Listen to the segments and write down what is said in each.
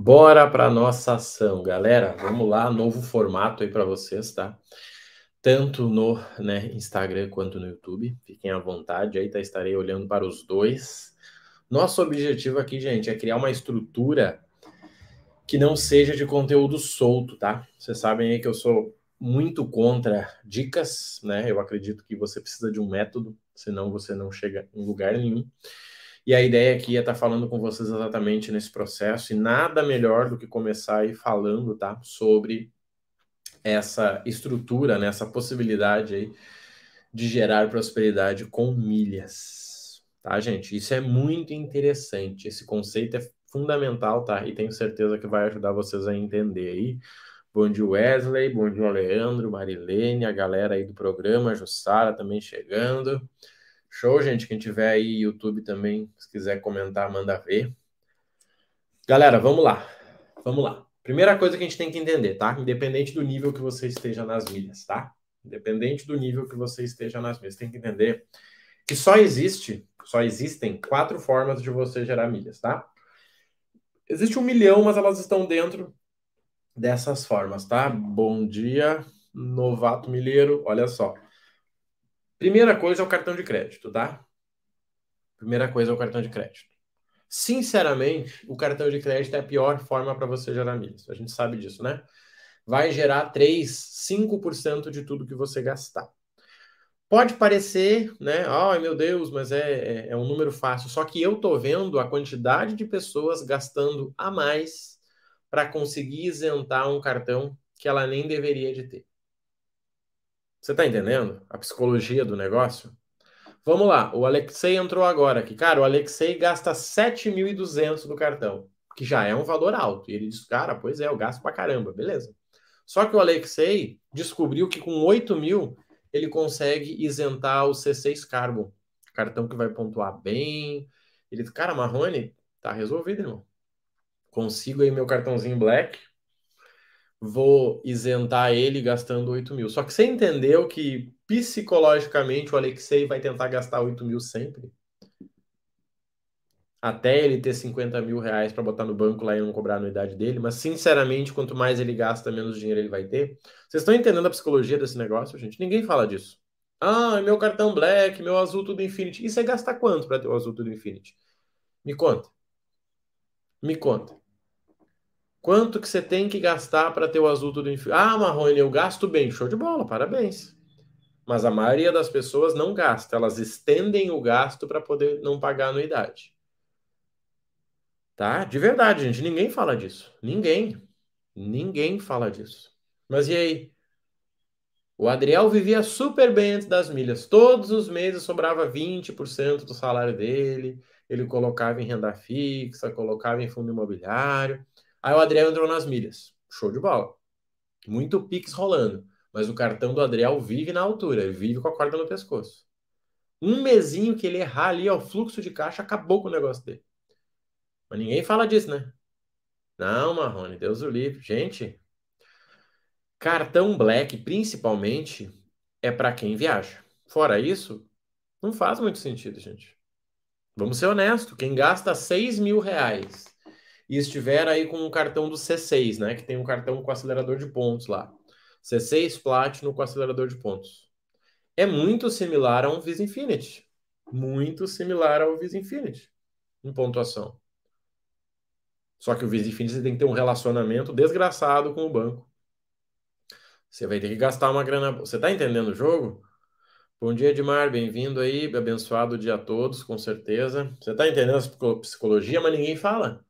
Bora para nossa ação, galera. Vamos lá, novo formato aí para vocês, tá? Tanto no né, Instagram quanto no YouTube. Fiquem à vontade, aí tá, estarei olhando para os dois. Nosso objetivo aqui, gente, é criar uma estrutura que não seja de conteúdo solto, tá? Vocês sabem aí que eu sou muito contra dicas, né? Eu acredito que você precisa de um método, senão você não chega em lugar nenhum. E a ideia aqui é estar tá falando com vocês exatamente nesse processo, e nada melhor do que começar aí falando, tá? Sobre essa estrutura, né? essa possibilidade aí de gerar prosperidade com milhas. Tá, gente? Isso é muito interessante. Esse conceito é fundamental, tá? E tenho certeza que vai ajudar vocês a entender aí. Bom dia, Wesley. Bom dia, Leandro, Marilene, a galera aí do programa, Jussara também chegando. Show, gente. Quem tiver aí YouTube também, se quiser comentar, manda ver. Galera, vamos lá. Vamos lá. Primeira coisa que a gente tem que entender, tá? Independente do nível que você esteja nas milhas, tá? Independente do nível que você esteja nas milhas, tem que entender que só existe, só existem quatro formas de você gerar milhas, tá? Existe um milhão, mas elas estão dentro dessas formas, tá? Bom dia, novato milheiro. Olha só. Primeira coisa é o cartão de crédito, tá? Primeira coisa é o cartão de crédito. Sinceramente, o cartão de crédito é a pior forma para você gerar milhas. A gente sabe disso, né? Vai gerar 3, 5% de tudo que você gastar. Pode parecer, né? Ai, meu Deus, mas é, é, é, um número fácil. Só que eu tô vendo a quantidade de pessoas gastando a mais para conseguir isentar um cartão que ela nem deveria de ter. Você está entendendo a psicologia do negócio? Vamos lá, o Alexei entrou agora aqui. Cara, o Alexei gasta 7.200 no cartão, que já é um valor alto. E ele diz, cara, pois é, eu gasto pra caramba, beleza. Só que o Alexei descobriu que com 8 mil ele consegue isentar o C6 Carbon, cartão que vai pontuar bem. Ele cara, Marrone, tá resolvido, irmão. Consigo aí meu cartãozinho Black, vou isentar ele gastando 8 mil. Só que você entendeu que psicologicamente o Alexei vai tentar gastar 8 mil sempre? Até ele ter 50 mil reais para botar no banco lá e não cobrar a anuidade dele, mas sinceramente, quanto mais ele gasta, menos dinheiro ele vai ter. Vocês estão entendendo a psicologia desse negócio, gente? Ninguém fala disso. Ah, meu cartão Black, meu azul tudo Infinity. E você gasta quanto para ter o azul tudo Infinity? Me conta. Me conta. Quanto que você tem que gastar para ter o azul tudo em Ah, Marrone, eu gasto bem. Show de bola, parabéns. Mas a maioria das pessoas não gasta, elas estendem o gasto para poder não pagar anuidade. Tá? De verdade, gente, ninguém fala disso. Ninguém. Ninguém fala disso. Mas e aí? O Adriel vivia super bem antes das milhas. Todos os meses sobrava 20% do salário dele. Ele colocava em renda fixa, colocava em fundo imobiliário. Aí o Adriel entrou nas milhas. Show de bola. Muito Pix rolando. Mas o cartão do Adriel vive na altura, ele vive com a corda no pescoço. Um mesinho que ele errar ali, ó, o fluxo de caixa acabou com o negócio dele. Mas ninguém fala disso, né? Não, Marrone, Deus o livre. Gente, cartão Black, principalmente, é para quem viaja. Fora isso, não faz muito sentido, gente. Vamos ser honestos. Quem gasta 6 mil reais e estiver aí com um cartão do C6, né? Que tem um cartão com acelerador de pontos lá. C6 Platinum com acelerador de pontos. É muito similar a um Visa Infinity. Muito similar ao Visa Infinity em pontuação. Só que o Visa Infinity tem que ter um relacionamento desgraçado com o banco. Você vai ter que gastar uma grana. Você está entendendo o jogo? Bom dia, Edmar. Bem-vindo aí. Abençoado dia a todos, com certeza. Você está entendendo a psicologia, mas ninguém fala.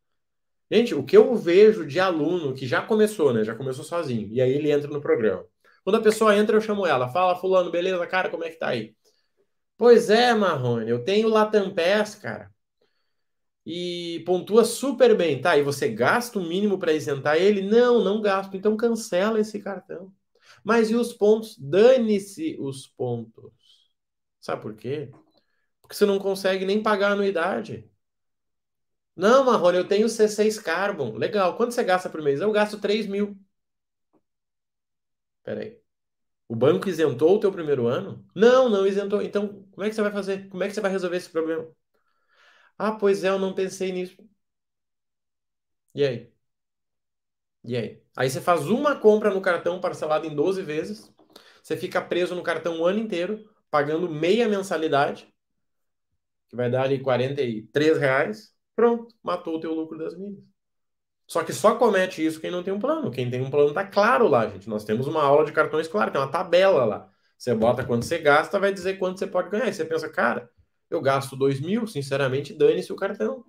Gente, o que eu vejo de aluno que já começou, né? Já começou sozinho. E aí ele entra no programa. Quando a pessoa entra, eu chamo ela. Fala, fulano, beleza, cara, como é que tá aí? Pois é, Marrone, eu tenho Latam Pass, cara. E pontua super bem, tá? E você gasta o mínimo para isentar ele? Não, não gasto. Então cancela esse cartão. Mas e os pontos? Dane-se os pontos. Sabe por quê? Porque você não consegue nem pagar a anuidade. Não, Marrone, eu tenho C6 Carbon. Legal. Quanto você gasta por mês? Eu gasto 3 mil. Peraí. O banco isentou o teu primeiro ano? Não, não isentou. Então, como é que você vai fazer? Como é que você vai resolver esse problema? Ah, pois é, eu não pensei nisso. E aí? E aí? Aí você faz uma compra no cartão parcelado em 12 vezes, você fica preso no cartão o ano inteiro, pagando meia mensalidade, que vai dar ali 43 reais. Pronto, matou o teu lucro das milhas. Só que só comete isso quem não tem um plano. Quem tem um plano tá claro lá, gente. Nós temos uma aula de cartões claro, tem uma tabela lá. Você bota quanto você gasta, vai dizer quanto você pode ganhar. E você pensa, cara, eu gasto 2 mil, sinceramente, dane-se o cartão.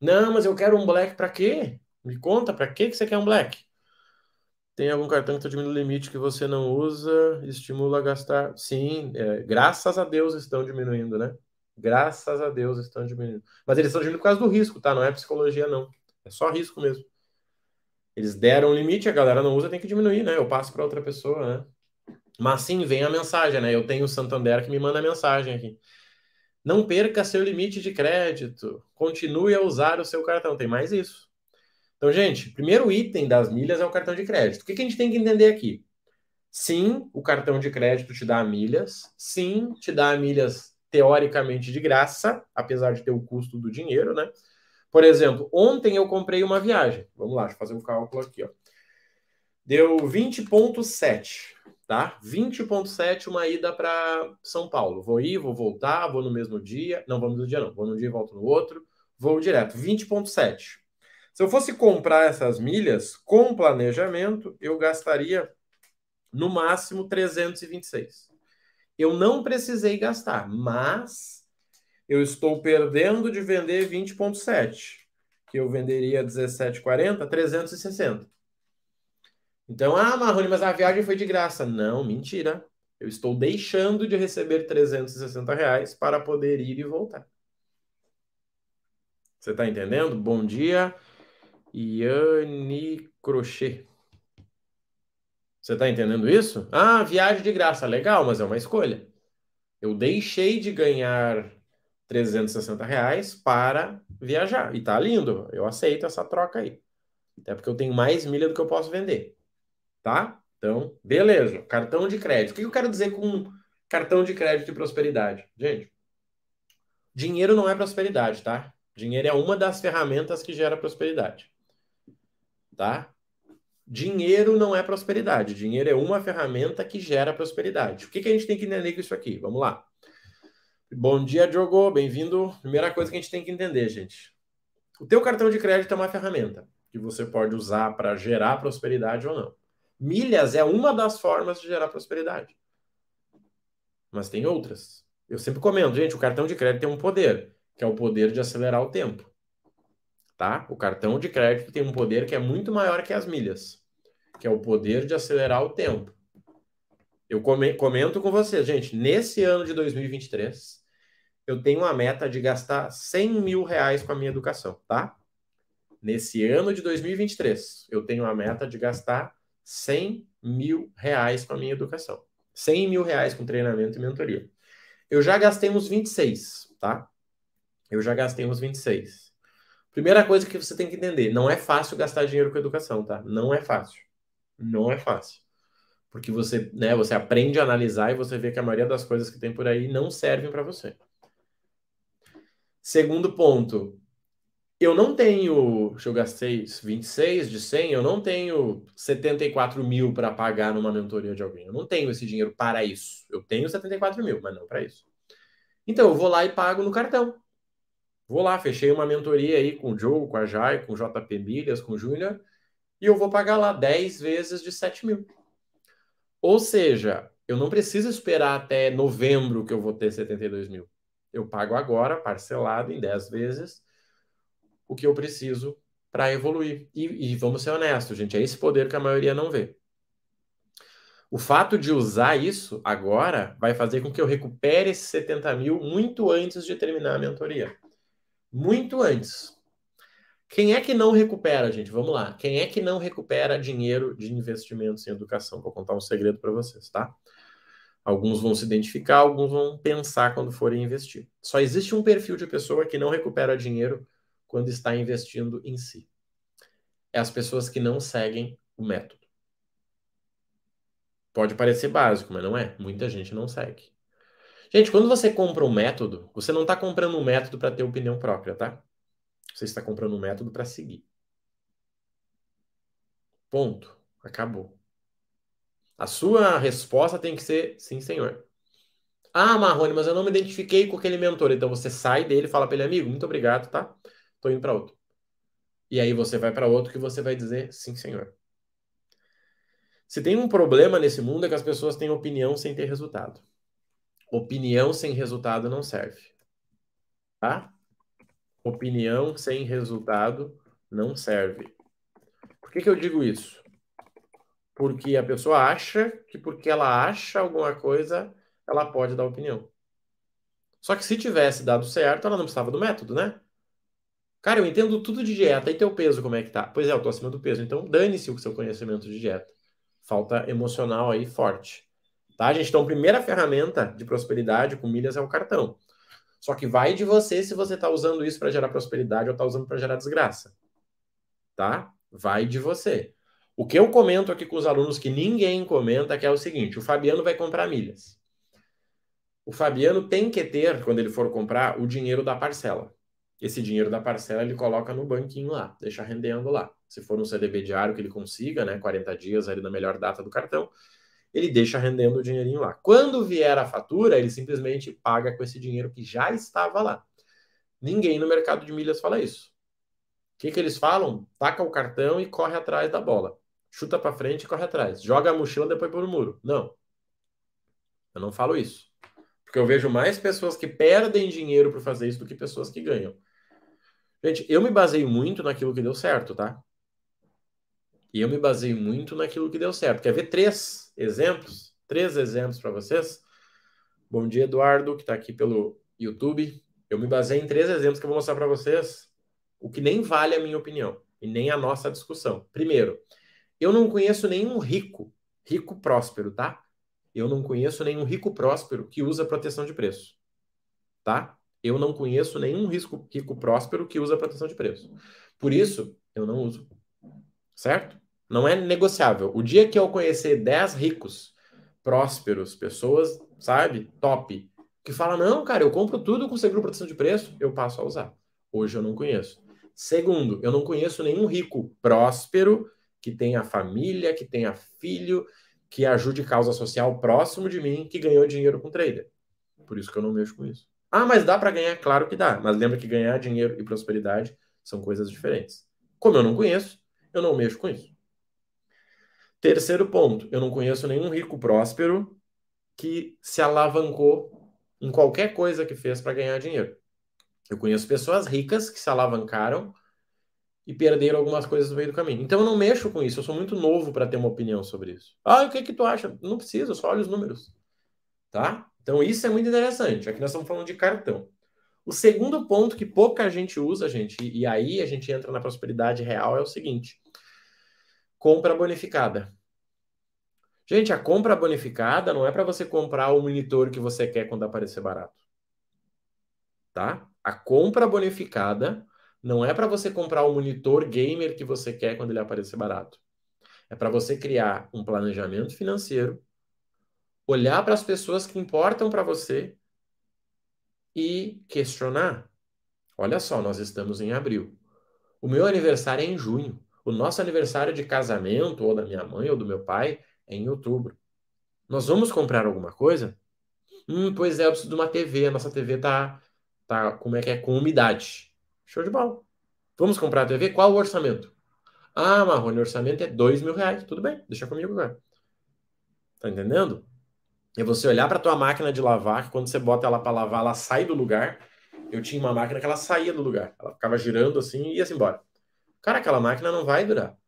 Não, mas eu quero um black para quê? Me conta, para que você quer um black? Tem algum cartão que está diminuindo o limite que você não usa, estimula a gastar? Sim, é, graças a Deus estão diminuindo, né? Graças a Deus estão diminuindo. Mas eles estão diminuindo por causa do risco, tá? Não é psicologia, não. É só risco mesmo. Eles deram um limite, a galera não usa, tem que diminuir, né? Eu passo para outra pessoa, né? Mas sim, vem a mensagem, né? Eu tenho o Santander que me manda a mensagem aqui. Não perca seu limite de crédito. Continue a usar o seu cartão. Tem mais isso. Então, gente, primeiro item das milhas é o cartão de crédito. O que, que a gente tem que entender aqui? Sim, o cartão de crédito te dá milhas. Sim, te dá milhas teoricamente de graça, apesar de ter o custo do dinheiro, né? Por exemplo, ontem eu comprei uma viagem. Vamos lá, deixa eu fazer um cálculo aqui, ó. Deu 20,7 tá? 20,7 uma ida para São Paulo. Vou ir, vou voltar, vou no mesmo dia. Não, vou no mesmo dia, não. Vou num dia e volto no outro. Vou direto. 20,7. Se eu fosse comprar essas milhas com planejamento, eu gastaria no máximo 326. Eu não precisei gastar, mas eu estou perdendo de vender 20,7, que eu venderia 17,40, 360. Então, ah, Marrone, mas a viagem foi de graça. Não, mentira. Eu estou deixando de receber 360 reais para poder ir e voltar. Você está entendendo? Bom dia, Yane Crochê. Você está entendendo isso? Ah, viagem de graça, legal, mas é uma escolha. Eu deixei de ganhar 360 reais para viajar. E tá lindo, eu aceito essa troca aí. Até porque eu tenho mais milha do que eu posso vender tá? Então, beleza. Cartão de crédito. O que eu quero dizer com cartão de crédito e prosperidade? Gente, dinheiro não é prosperidade, tá? Dinheiro é uma das ferramentas que gera prosperidade. Tá? Dinheiro não é prosperidade. Dinheiro é uma ferramenta que gera prosperidade. O que, que a gente tem que entender com isso aqui? Vamos lá. Bom dia, Diogo. Bem-vindo. Primeira coisa que a gente tem que entender, gente. O teu cartão de crédito é uma ferramenta que você pode usar para gerar prosperidade ou não. Milhas é uma das formas de gerar prosperidade. Mas tem outras. Eu sempre comento, gente, o cartão de crédito tem um poder, que é o poder de acelerar o tempo. Tá? O cartão de crédito tem um poder que é muito maior que as milhas, que é o poder de acelerar o tempo. Eu comento com vocês, gente, nesse ano de 2023, eu tenho uma meta de gastar 100 mil reais com a minha educação, tá? Nesse ano de 2023, eu tenho a meta de gastar 100 mil reais com a minha educação. 100 mil reais com treinamento e mentoria. Eu já gastei uns 26, tá? Eu já gastei uns 26. Primeira coisa que você tem que entender, não é fácil gastar dinheiro com educação, tá? Não é fácil. Não é fácil. Porque você, né, você aprende a analisar e você vê que a maioria das coisas que tem por aí não servem para você. Segundo ponto, eu não tenho, deixa eu gastei 26 de 100, eu não tenho 74 mil para pagar numa mentoria de alguém. Eu não tenho esse dinheiro para isso. Eu tenho 74 mil, mas não para isso. Então, eu vou lá e pago no cartão. Vou lá, fechei uma mentoria aí com o Joe, com a Jai, com o JP Milhas, com o Júnior, e eu vou pagar lá 10 vezes de 7 mil. Ou seja, eu não preciso esperar até novembro que eu vou ter 72 mil. Eu pago agora, parcelado em 10 vezes, o que eu preciso para evoluir. E, e, vamos ser honestos, gente, é esse poder que a maioria não vê. O fato de usar isso agora vai fazer com que eu recupere esses 70 mil muito antes de terminar a mentoria. Muito antes. Quem é que não recupera, gente? Vamos lá. Quem é que não recupera dinheiro de investimentos em educação? Vou contar um segredo para vocês, tá? Alguns vão se identificar, alguns vão pensar quando forem investir. Só existe um perfil de pessoa que não recupera dinheiro quando está investindo em si. É as pessoas que não seguem o método. Pode parecer básico, mas não é. Muita gente não segue. Gente, quando você compra um método, você não está comprando um método para ter opinião própria, tá? Você está comprando um método para seguir. Ponto. Acabou. A sua resposta tem que ser sim, senhor. Ah, Marrone, mas eu não me identifiquei com aquele mentor. Então você sai dele fala para ele, amigo, muito obrigado, tá? Tô indo para outro. E aí você vai para outro que você vai dizer sim, senhor. Se tem um problema nesse mundo é que as pessoas têm opinião sem ter resultado. Opinião sem resultado não serve. Tá? Opinião sem resultado não serve. Por que, que eu digo isso? Porque a pessoa acha que porque ela acha alguma coisa, ela pode dar opinião. Só que se tivesse dado certo, ela não precisava do método, né? Cara, eu entendo tudo de dieta. E teu peso, como é que tá? Pois é, eu tô acima do peso. Então, dane-se o seu conhecimento de dieta. Falta emocional aí forte. Tá, gente? Então, primeira ferramenta de prosperidade com milhas é o cartão. Só que vai de você se você está usando isso para gerar prosperidade ou está usando para gerar desgraça. Tá? Vai de você. O que eu comento aqui com os alunos que ninguém comenta que é o seguinte: o Fabiano vai comprar milhas. O Fabiano tem que ter, quando ele for comprar, o dinheiro da parcela. Esse dinheiro da parcela ele coloca no banquinho lá, deixa rendendo lá. Se for um CDB diário que ele consiga, né, 40 dias ali na melhor data do cartão, ele deixa rendendo o dinheirinho lá. Quando vier a fatura, ele simplesmente paga com esse dinheiro que já estava lá. Ninguém no mercado de milhas fala isso. O que, que eles falam? Taca o cartão e corre atrás da bola. Chuta para frente e corre atrás. Joga a mochila depois por o muro. Não. Eu não falo isso. Porque eu vejo mais pessoas que perdem dinheiro por fazer isso do que pessoas que ganham. Gente, eu me baseio muito naquilo que deu certo, tá? E eu me baseio muito naquilo que deu certo. Quer ver três exemplos? Três exemplos para vocês? Bom dia, Eduardo, que está aqui pelo YouTube. Eu me baseio em três exemplos que eu vou mostrar para vocês o que nem vale a minha opinião e nem a nossa discussão. Primeiro, eu não conheço nenhum rico, rico próspero, tá? Eu não conheço nenhum rico próspero que usa proteção de preço, tá? Eu não conheço nenhum rico, rico próspero que usa proteção de preço. Por isso, eu não uso certo? Não é negociável. O dia que eu conhecer 10 ricos, prósperos, pessoas, sabe, top, que fala, não, cara, eu compro tudo com seguro proteção de preço, eu passo a usar. Hoje eu não conheço. Segundo, eu não conheço nenhum rico próspero que tenha família, que tenha filho, que ajude causa social próximo de mim, que ganhou dinheiro com trader. Por isso que eu não mexo com isso. Ah, mas dá para ganhar? Claro que dá. Mas lembra que ganhar dinheiro e prosperidade são coisas diferentes. Como eu não conheço, eu não mexo com isso. Terceiro ponto, eu não conheço nenhum rico próspero que se alavancou em qualquer coisa que fez para ganhar dinheiro. Eu conheço pessoas ricas que se alavancaram e perderam algumas coisas no meio do caminho. Então eu não mexo com isso, eu sou muito novo para ter uma opinião sobre isso. Ah, o que que tu acha? Não precisa, só olha os números. Tá? Então isso é muito interessante. Aqui nós estamos falando de cartão. O segundo ponto que pouca gente usa, gente, e, e aí a gente entra na prosperidade real, é o seguinte: compra bonificada. Gente, a compra bonificada não é para você comprar o monitor que você quer quando aparecer barato. Tá? A compra bonificada não é para você comprar o monitor gamer que você quer quando ele aparecer barato. É para você criar um planejamento financeiro, olhar para as pessoas que importam para você e questionar. Olha só, nós estamos em abril. O meu aniversário é em junho. O nosso aniversário de casamento, ou da minha mãe ou do meu pai, é em outubro. Nós vamos comprar alguma coisa? Hum, pois é, eu preciso de uma TV. A nossa TV tá, tá como é que é? Com umidade. Show de bola. Vamos comprar a TV? Qual o orçamento? Ah, Marrone, o orçamento é dois mil reais. Tudo bem, deixa comigo agora. Tá entendendo? É você olhar para tua máquina de lavar, que quando você bota ela para lavar, ela sai do lugar. Eu tinha uma máquina que ela saía do lugar. Ela ficava girando assim e ia-se embora. Cara, aquela máquina não vai durar.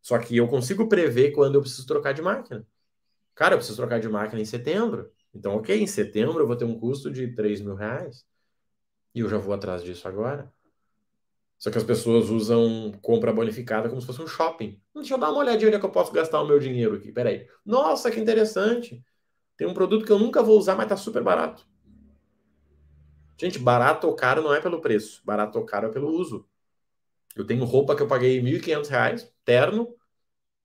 Só que eu consigo prever quando eu preciso trocar de máquina. Cara, eu preciso trocar de máquina em setembro. Então, ok, em setembro eu vou ter um custo de 3 mil reais. E eu já vou atrás disso agora. Só que as pessoas usam compra bonificada como se fosse um shopping. Deixa eu dar uma olhadinha onde é que eu posso gastar o meu dinheiro aqui. Peraí. Nossa, que interessante. Tem um produto que eu nunca vou usar, mas tá super barato. Gente, barato ou caro não é pelo preço. Barato ou caro é pelo uso. Eu tenho roupa que eu paguei R$ 1.500, terno,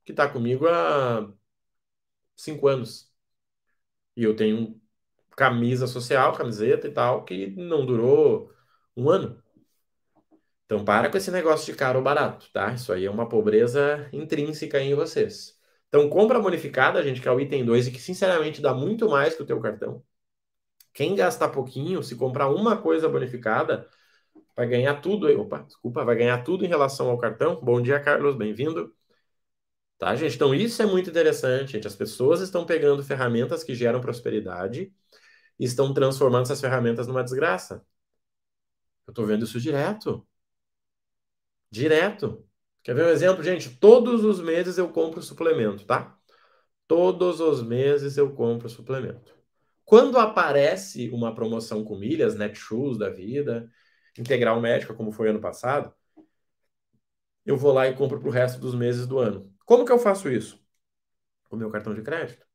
que está comigo há cinco anos. E eu tenho camisa social, camiseta e tal, que não durou um ano. Então para com esse negócio de caro ou barato, tá? Isso aí é uma pobreza intrínseca em vocês. Então compra bonificada, gente, que é o item 2 e que sinceramente dá muito mais que o teu cartão. Quem gastar pouquinho, se comprar uma coisa bonificada, vai ganhar tudo. Opa, desculpa, vai ganhar tudo em relação ao cartão. Bom dia, Carlos, bem-vindo. Tá, gente? Então isso é muito interessante, gente. As pessoas estão pegando ferramentas que geram prosperidade e estão transformando essas ferramentas numa desgraça. Eu estou vendo isso direto. Direto. Quer ver um exemplo, gente? Todos os meses eu compro suplemento, tá? Todos os meses eu compro suplemento. Quando aparece uma promoção com milhas, Netshoes da vida, Integral Médica, como foi ano passado, eu vou lá e compro para o resto dos meses do ano. Como que eu faço isso? Com meu cartão de crédito.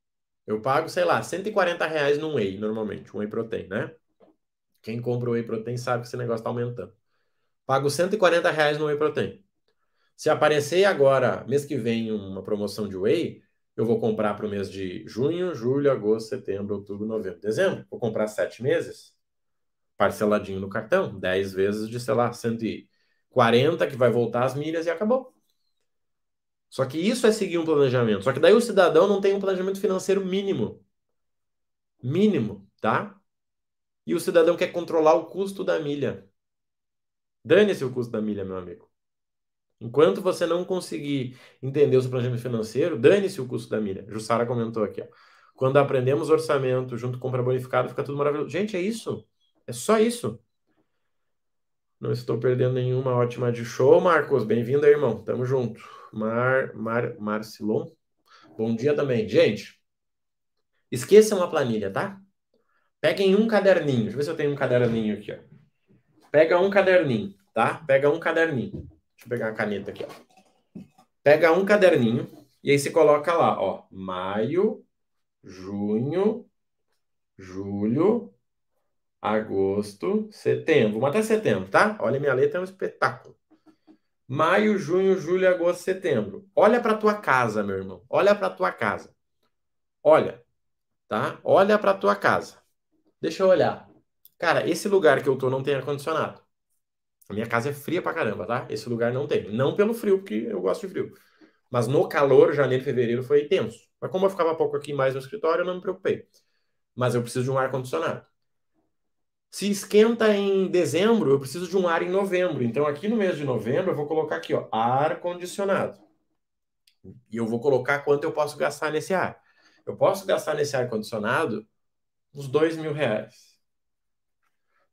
Eu pago, sei lá, 140 reais num Whey, normalmente, um Whey Protein, né? Quem compra o Whey Protein sabe que esse negócio está aumentando. Pago 140 reais no Whey Protein. Se aparecer agora, mês que vem, uma promoção de Whey, eu vou comprar para o mês de junho, julho, agosto, setembro, outubro, novembro, dezembro. Vou comprar sete meses, parceladinho no cartão, 10 vezes de, sei lá, 140, que vai voltar as milhas e acabou. Só que isso é seguir um planejamento. Só que daí o cidadão não tem um planejamento financeiro mínimo. Mínimo, tá? E o cidadão quer controlar o custo da milha. Dane-se o custo da milha, meu amigo. Enquanto você não conseguir entender o seu planejamento financeiro, dane-se o custo da milha. Jussara comentou aqui, ó. Quando aprendemos orçamento junto com compra bonificada, fica tudo maravilhoso. Gente, é isso. É só isso. Não estou perdendo nenhuma ótima de show, Marcos. Bem-vindo aí, irmão. Tamo junto. Mar, Mar, Marcilon. Bom dia também. Gente, esqueçam a planilha, tá? Peguem um caderninho. Deixa eu ver se eu tenho um caderninho aqui, ó. Pega um caderninho, tá? Pega um caderninho. Deixa eu pegar a caneta aqui, ó. Pega um caderninho e aí você coloca lá, ó, maio, junho, julho, agosto, setembro. Vamos até setembro, tá? Olha, minha letra é um espetáculo. Maio, junho, julho, agosto, setembro. Olha para tua casa, meu irmão. Olha para tua casa. Olha, tá? Olha para tua casa. Deixa eu olhar. Cara, esse lugar que eu tô não tem ar condicionado. A minha casa é fria pra caramba, tá? Esse lugar não tem. Não pelo frio, porque eu gosto de frio. Mas no calor, janeiro e fevereiro foi tenso. Mas como eu ficava pouco aqui mais no escritório, eu não me preocupei. Mas eu preciso de um ar condicionado. Se esquenta em dezembro, eu preciso de um ar em novembro. Então, aqui no mês de novembro, eu vou colocar aqui, ó, ar condicionado. E eu vou colocar quanto eu posso gastar nesse ar. Eu posso gastar nesse ar condicionado uns dois mil reais.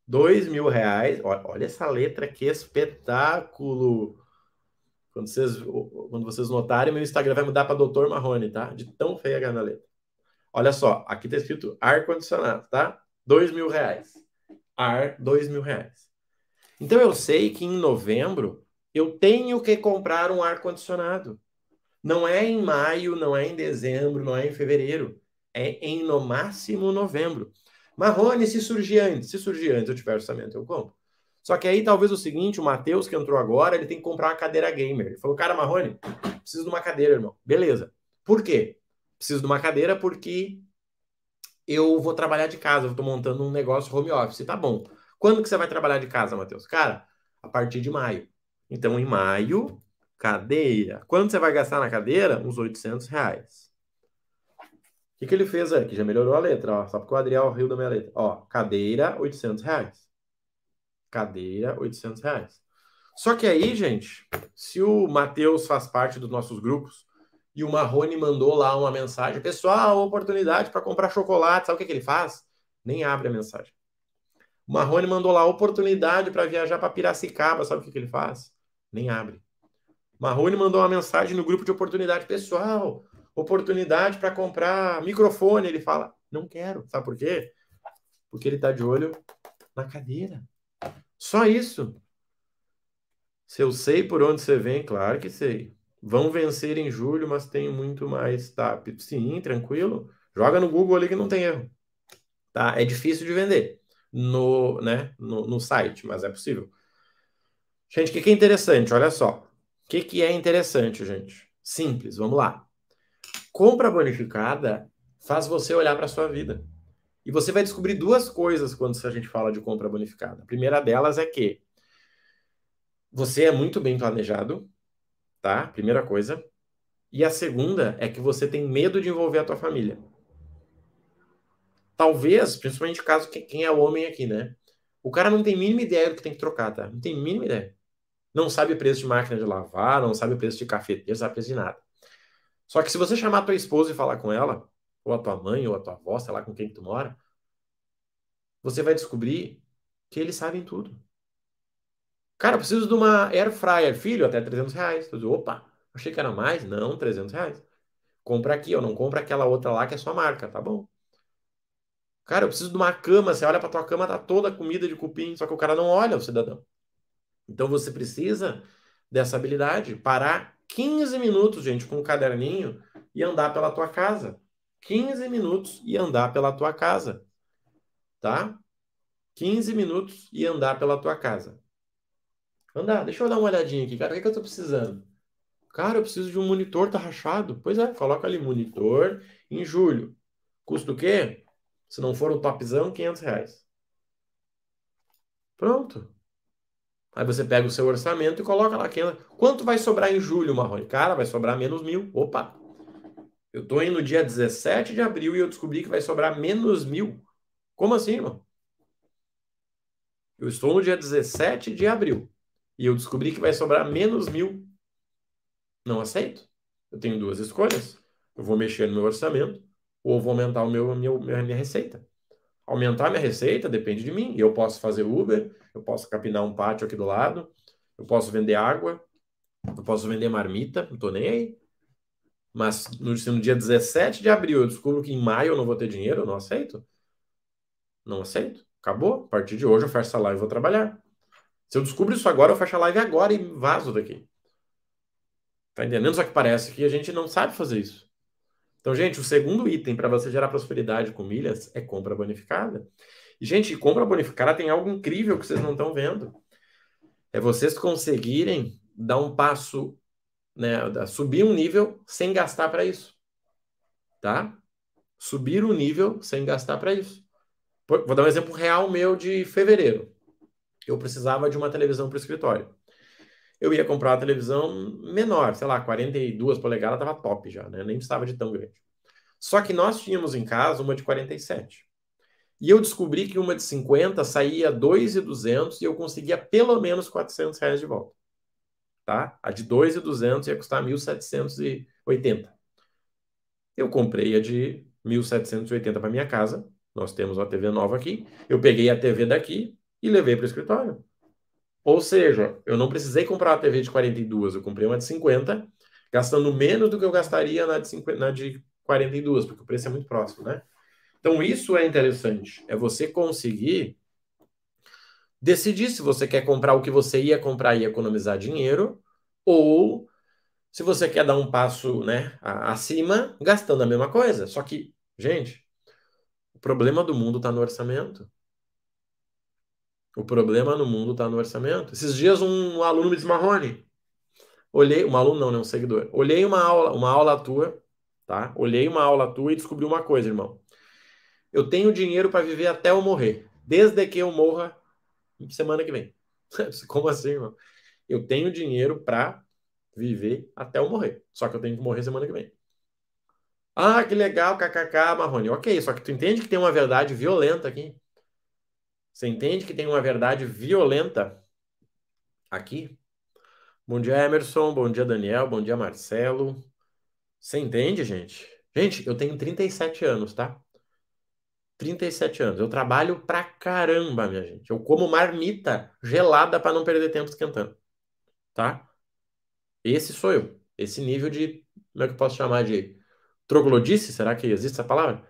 Dois mil reais. Olha essa letra, que espetáculo! Quando vocês, quando vocês notarem, meu Instagram vai mudar para Doutor Marrone, tá? De tão feia é a letra. Olha só, aqui tá escrito ar-condicionado, tá? Dois mil reais. Ar, dois mil reais. Então eu sei que em novembro eu tenho que comprar um ar-condicionado. Não é em maio, não é em dezembro, não é em fevereiro. É em no máximo novembro. Marrone, se surgir antes, se surgir antes eu tiver orçamento, eu compro. Só que aí talvez o seguinte, o Matheus que entrou agora, ele tem que comprar uma cadeira gamer. Ele falou, cara, Marrone, preciso de uma cadeira, irmão. Beleza. Por quê? Preciso de uma cadeira porque eu vou trabalhar de casa, eu estou montando um negócio home office. Tá bom. Quando que você vai trabalhar de casa, Matheus? Cara, a partir de maio. Então, em maio, cadeira. Quanto você vai gastar na cadeira? Uns 800 reais. O que, que ele fez aqui? Já melhorou a letra, ó. Só porque o Adriel riu da minha letra. Ó, cadeira, 800 reais. Cadeira, 800 reais. Só que aí, gente, se o Matheus faz parte dos nossos grupos e o Marrone mandou lá uma mensagem, pessoal, oportunidade para comprar chocolate, sabe o que, que ele faz? Nem abre a mensagem. O Marrone mandou lá oportunidade para viajar para Piracicaba, sabe o que, que ele faz? Nem abre. Marrone mandou uma mensagem no grupo de oportunidade, pessoal, oportunidade para comprar microfone. Ele fala, não quero. Sabe por quê? Porque ele está de olho na cadeira. Só isso. Se eu sei por onde você vem, claro que sei. Vão vencer em julho, mas tem muito mais. Tá, sim, tranquilo. Joga no Google ali que não tem erro. Tá? É difícil de vender no, né, no, no site, mas é possível. Gente, o que, que é interessante? Olha só. O que, que é interessante, gente? Simples, vamos lá compra bonificada faz você olhar para a sua vida. E você vai descobrir duas coisas quando a gente fala de compra bonificada. A primeira delas é que você é muito bem planejado, tá? Primeira coisa. E a segunda é que você tem medo de envolver a tua família. Talvez, principalmente caso quem é o homem aqui, né? O cara não tem mínima ideia do que tem que trocar, tá? Não tem mínima ideia. Não sabe o preço de máquina de lavar, não sabe o preço de cafeteiro, não sabe o preço de nada. Só que se você chamar a tua esposa e falar com ela, ou a tua mãe, ou a tua avó, sei lá com quem tu mora, você vai descobrir que eles sabem tudo. Cara, eu preciso de uma air fryer, filho, até 300 reais. Diz, opa, achei que era mais. Não, 300 reais. Compra aqui, ou não compra aquela outra lá que é sua marca, tá bom? Cara, eu preciso de uma cama. Você olha pra tua cama, tá toda comida de cupim, só que o cara não olha o cidadão. Então você precisa dessa habilidade, parar 15 minutos, gente, com um caderninho e andar pela tua casa. 15 minutos e andar pela tua casa. Tá? 15 minutos e andar pela tua casa. Andar, deixa eu dar uma olhadinha aqui, cara. O que, é que eu tô precisando? Cara, eu preciso de um monitor, tá rachado. Pois é, coloca ali monitor em julho. Custa o quê? Se não for o topzão, 500 reais. Pronto. Aí você pega o seu orçamento e coloca lá. Quanto vai sobrar em julho, Marrone? Cara, vai sobrar menos mil. Opa! Eu tô indo no dia 17 de abril e eu descobri que vai sobrar menos mil. Como assim, irmão? Eu estou no dia 17 de abril e eu descobri que vai sobrar menos mil. Não aceito. Eu tenho duas escolhas. Eu vou mexer no meu orçamento ou vou aumentar o meu, meu, minha receita. Aumentar minha receita depende de mim. Eu posso fazer Uber, eu posso capinar um pátio aqui do lado, eu posso vender água, eu posso vender marmita, não tô nem aí. Mas no, no dia 17 de abril eu descubro que em maio eu não vou ter dinheiro, eu não aceito. Não aceito. Acabou. A partir de hoje eu fecho essa live e vou trabalhar. Se eu descubro isso agora, eu fecho a live agora e vazo daqui. Tá entendendo? Só que parece que a gente não sabe fazer isso. Então, gente, o segundo item para você gerar prosperidade com milhas é compra bonificada. E, gente, compra bonificada tem algo incrível que vocês não estão vendo. É vocês conseguirem dar um passo, né, subir um nível sem gastar para isso. Tá? Subir o um nível sem gastar para isso. Vou dar um exemplo real meu de fevereiro eu precisava de uma televisão para o escritório. Eu ia comprar uma televisão menor, sei lá, 42 polegadas, estava top já, né? Nem precisava de tão grande. Só que nós tínhamos em casa uma de 47. E eu descobri que uma de 50 saía 2,200 e eu conseguia pelo menos 400 reais de volta. Tá? A de 2,200 ia custar 1.780. Eu comprei a de 1.780 para minha casa. Nós temos uma TV nova aqui. Eu peguei a TV daqui, e levei para o escritório. Ou seja, eu não precisei comprar uma TV de 42, eu comprei uma de 50, gastando menos do que eu gastaria na de, 50, na de 42, porque o preço é muito próximo, né? Então, isso é interessante. É você conseguir decidir se você quer comprar o que você ia comprar e economizar dinheiro, ou se você quer dar um passo né, acima, gastando a mesma coisa. Só que, gente, o problema do mundo está no orçamento. O problema no mundo está no orçamento. Esses dias um aluno me disse, Marrone, olhei, um aluno não, né, um seguidor. Olhei uma aula, uma aula tua, tá? Olhei uma aula tua e descobri uma coisa, irmão. Eu tenho dinheiro para viver até eu morrer, desde que eu morra semana que vem. Como assim, irmão? Eu tenho dinheiro para viver até eu morrer. Só que eu tenho que morrer semana que vem. Ah, que legal, kkk, Marrone. Ok, só que tu entende que tem uma verdade violenta aqui. Você entende que tem uma verdade violenta aqui? Bom dia, Emerson. Bom dia, Daniel. Bom dia, Marcelo. Você entende, gente? Gente, eu tenho 37 anos, tá? 37 anos. Eu trabalho pra caramba, minha gente. Eu como marmita gelada para não perder tempo esquentando. Tá? Esse sou eu. Esse nível de. Como é que eu posso chamar de troglodice? Será que existe essa palavra?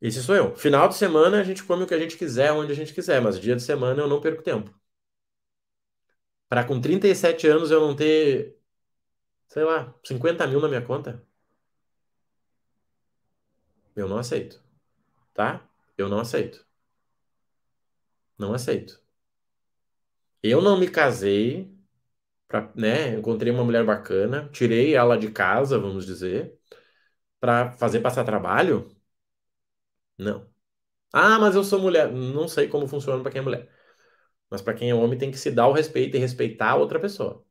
Esse sou eu. Final de semana a gente come o que a gente quiser, onde a gente quiser, mas dia de semana eu não perco tempo. Para com 37 anos eu não ter, sei lá, 50 mil na minha conta, eu não aceito. Tá? Eu não aceito. Não aceito. Eu não me casei, pra, né? Encontrei uma mulher bacana, tirei ela de casa, vamos dizer, para fazer passar trabalho. Não. Ah, mas eu sou mulher. Não sei como funciona para quem é mulher. Mas para quem é homem tem que se dar o respeito e respeitar a outra pessoa.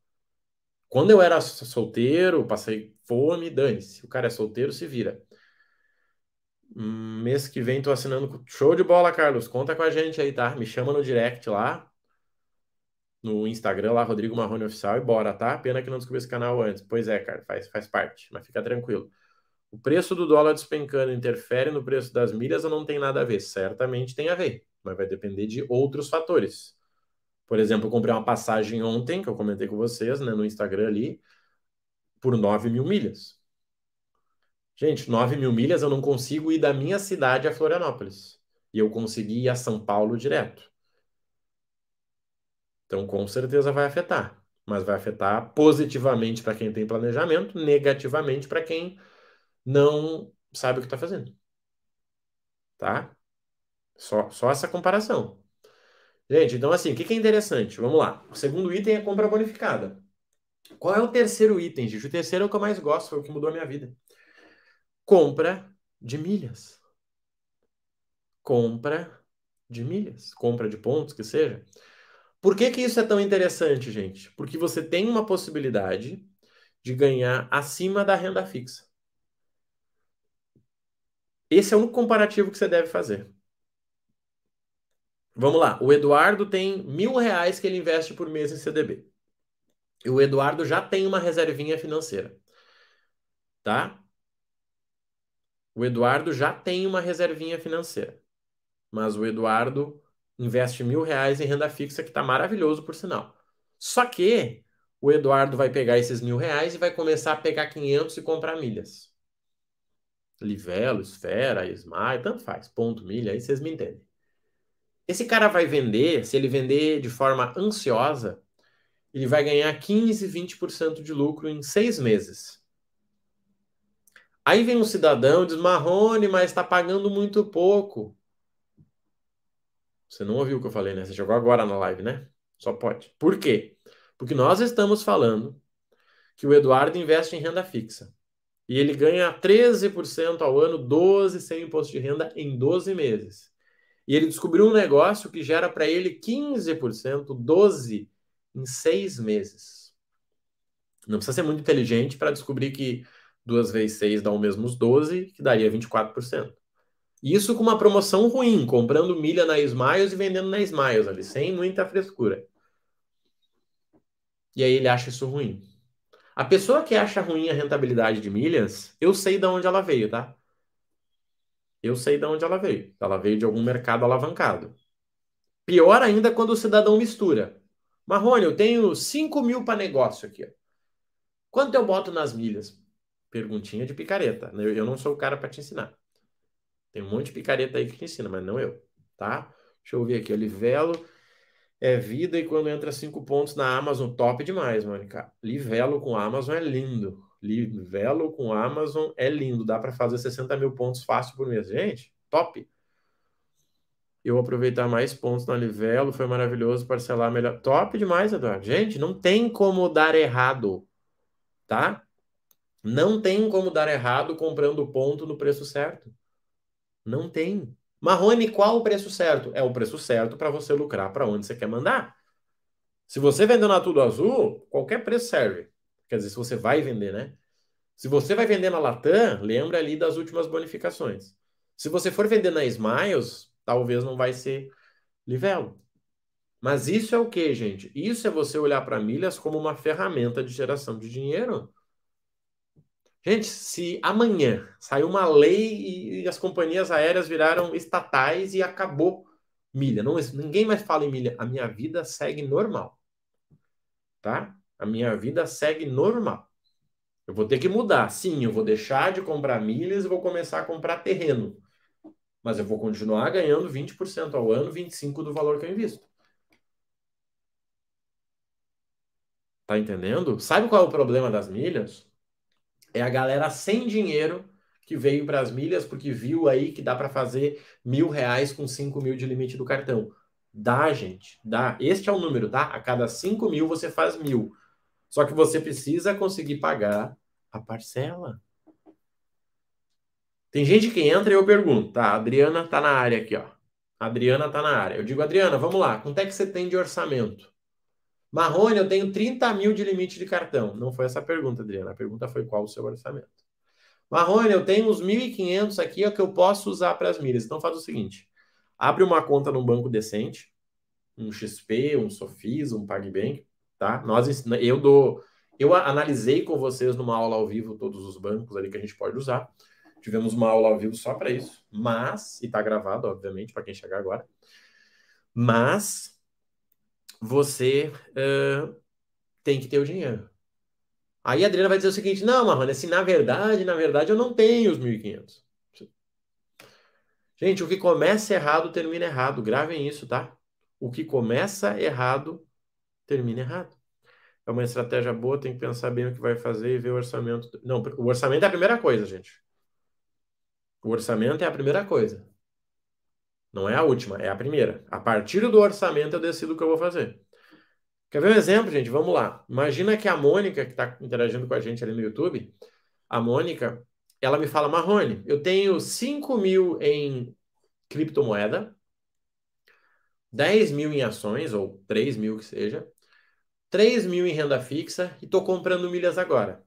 Quando eu era solteiro, passei fome, dane-se. O cara é solteiro, se vira. Mês que vem tô assinando. Show de bola, Carlos. Conta com a gente aí, tá? Me chama no direct lá. No Instagram lá, Rodrigo Marrone Oficial, e bora, tá? Pena que não descobri esse canal antes. Pois é, cara, faz, faz parte, mas fica tranquilo. O preço do dólar despencando interfere no preço das milhas ou não tem nada a ver? Certamente tem a ver, mas vai depender de outros fatores. Por exemplo, eu comprei uma passagem ontem, que eu comentei com vocês, né, no Instagram ali, por 9 mil milhas. Gente, 9 mil milhas eu não consigo ir da minha cidade a Florianópolis. E eu consegui ir a São Paulo direto. Então, com certeza vai afetar. Mas vai afetar positivamente para quem tem planejamento, negativamente para quem não sabe o que está fazendo. Tá? Só, só essa comparação. Gente, então assim, o que, que é interessante? Vamos lá. O segundo item é compra bonificada. Qual é o terceiro item, gente? O terceiro é o que eu mais gosto, foi o que mudou a minha vida compra de milhas. Compra de milhas, compra de pontos, que seja. Por que, que isso é tão interessante, gente? Porque você tem uma possibilidade de ganhar acima da renda fixa. Esse é único comparativo que você deve fazer. Vamos lá. O Eduardo tem mil reais que ele investe por mês em CDB. E o Eduardo já tem uma reservinha financeira. Tá? O Eduardo já tem uma reservinha financeira, mas o Eduardo investe mil reais em renda fixa, que está maravilhoso, por sinal. Só que o Eduardo vai pegar esses mil reais e vai começar a pegar 500 e comprar milhas. Livelo, esfera, Smile, tanto faz, ponto, milha, aí vocês me entendem. Esse cara vai vender, se ele vender de forma ansiosa, ele vai ganhar 15, 20% de lucro em seis meses. Aí vem um cidadão e diz: Marrone, mas está pagando muito pouco. Você não ouviu o que eu falei, né? Você jogou agora na live, né? Só pode. Por quê? Porque nós estamos falando que o Eduardo investe em renda fixa. E ele ganha 13% ao ano, 12% sem imposto de renda em 12 meses. E ele descobriu um negócio que gera para ele 15%, 12% em 6 meses. Não precisa ser muito inteligente para descobrir que 2 vezes 6 dá o mesmo os 12, que daria 24%. Isso com uma promoção ruim, comprando milha na Smiles e vendendo na Smiles ali, sem muita frescura. E aí ele acha isso ruim. A pessoa que acha ruim a rentabilidade de milhas, eu sei de onde ela veio, tá? Eu sei de onde ela veio. Ela veio de algum mercado alavancado. Pior ainda quando o cidadão mistura. Marrone, eu tenho 5 mil para negócio aqui. Quanto eu boto nas milhas? perguntinha de picareta. Eu, eu não sou o cara para te ensinar. Tem um monte de picareta aí que te ensina, mas não eu, tá? Deixa eu ver aqui, Livelo é vida e quando entra cinco pontos na Amazon, top demais, Mônica. Livelo com Amazon é lindo. Livelo com Amazon é lindo. Dá para fazer 60 mil pontos fácil por mês. Gente, top. Eu aproveitar mais pontos na Livelo, foi maravilhoso parcelar melhor. Top demais, Eduardo. Gente, não tem como dar errado, tá? Não tem como dar errado comprando ponto no preço certo. Não tem. Marrone, qual o preço certo? É o preço certo para você lucrar para onde você quer mandar. Se você vender na Tudo Azul, qualquer preço serve. Quer dizer, se você vai vender, né? Se você vai vender na Latam, lembra ali das últimas bonificações. Se você for vender na Smiles, talvez não vai ser livelo. Mas isso é o que, gente? Isso é você olhar para milhas como uma ferramenta de geração de dinheiro Gente, se amanhã saiu uma lei e as companhias aéreas viraram estatais e acabou milha, não, ninguém mais fala em milha, a minha vida segue normal. Tá? A minha vida segue normal. Eu vou ter que mudar. Sim, eu vou deixar de comprar milhas e vou começar a comprar terreno. Mas eu vou continuar ganhando 20% ao ano, 25% do valor que eu invisto. Tá entendendo? Sabe qual é o problema das milhas? É a galera sem dinheiro que veio para as milhas porque viu aí que dá para fazer mil reais com cinco mil de limite do cartão. Dá, gente, dá. Este é o número, tá? A cada cinco mil você faz mil. Só que você precisa conseguir pagar a parcela. Tem gente que entra e eu pergunto, tá? A Adriana tá na área aqui, ó. Adriana tá na área. Eu digo, Adriana, vamos lá. Quanto é que você tem de orçamento? Marrone, eu tenho 30 mil de limite de cartão. Não foi essa a pergunta, Adriana. A pergunta foi qual o seu orçamento. Marrone, eu tenho uns 1.500 aqui que eu posso usar para as milhas. Então faz o seguinte: abre uma conta num banco decente, um XP, um Sofis, um PagBank, tá? Nós, eu dou, eu analisei com vocês numa aula ao vivo todos os bancos ali que a gente pode usar. Tivemos uma aula ao vivo só para isso, mas e está gravado, obviamente, para quem chegar agora. Mas você uh, tem que ter o dinheiro. Aí a Adriana vai dizer o seguinte: não, Marrone, assim, na verdade, na verdade, eu não tenho os 1.500. Gente, o que começa errado termina errado. Gravem isso, tá? O que começa errado termina errado. É uma estratégia boa, tem que pensar bem o que vai fazer e ver o orçamento. Não, o orçamento é a primeira coisa, gente. O orçamento é a primeira coisa. Não é a última, é a primeira. A partir do orçamento eu decido o que eu vou fazer. Quer ver um exemplo, gente? Vamos lá. Imagina que a Mônica, que está interagindo com a gente ali no YouTube, a Mônica, ela me fala, Marrone, eu tenho 5 mil em criptomoeda, 10 mil em ações, ou 3 mil que seja, 3 mil em renda fixa e estou comprando milhas agora.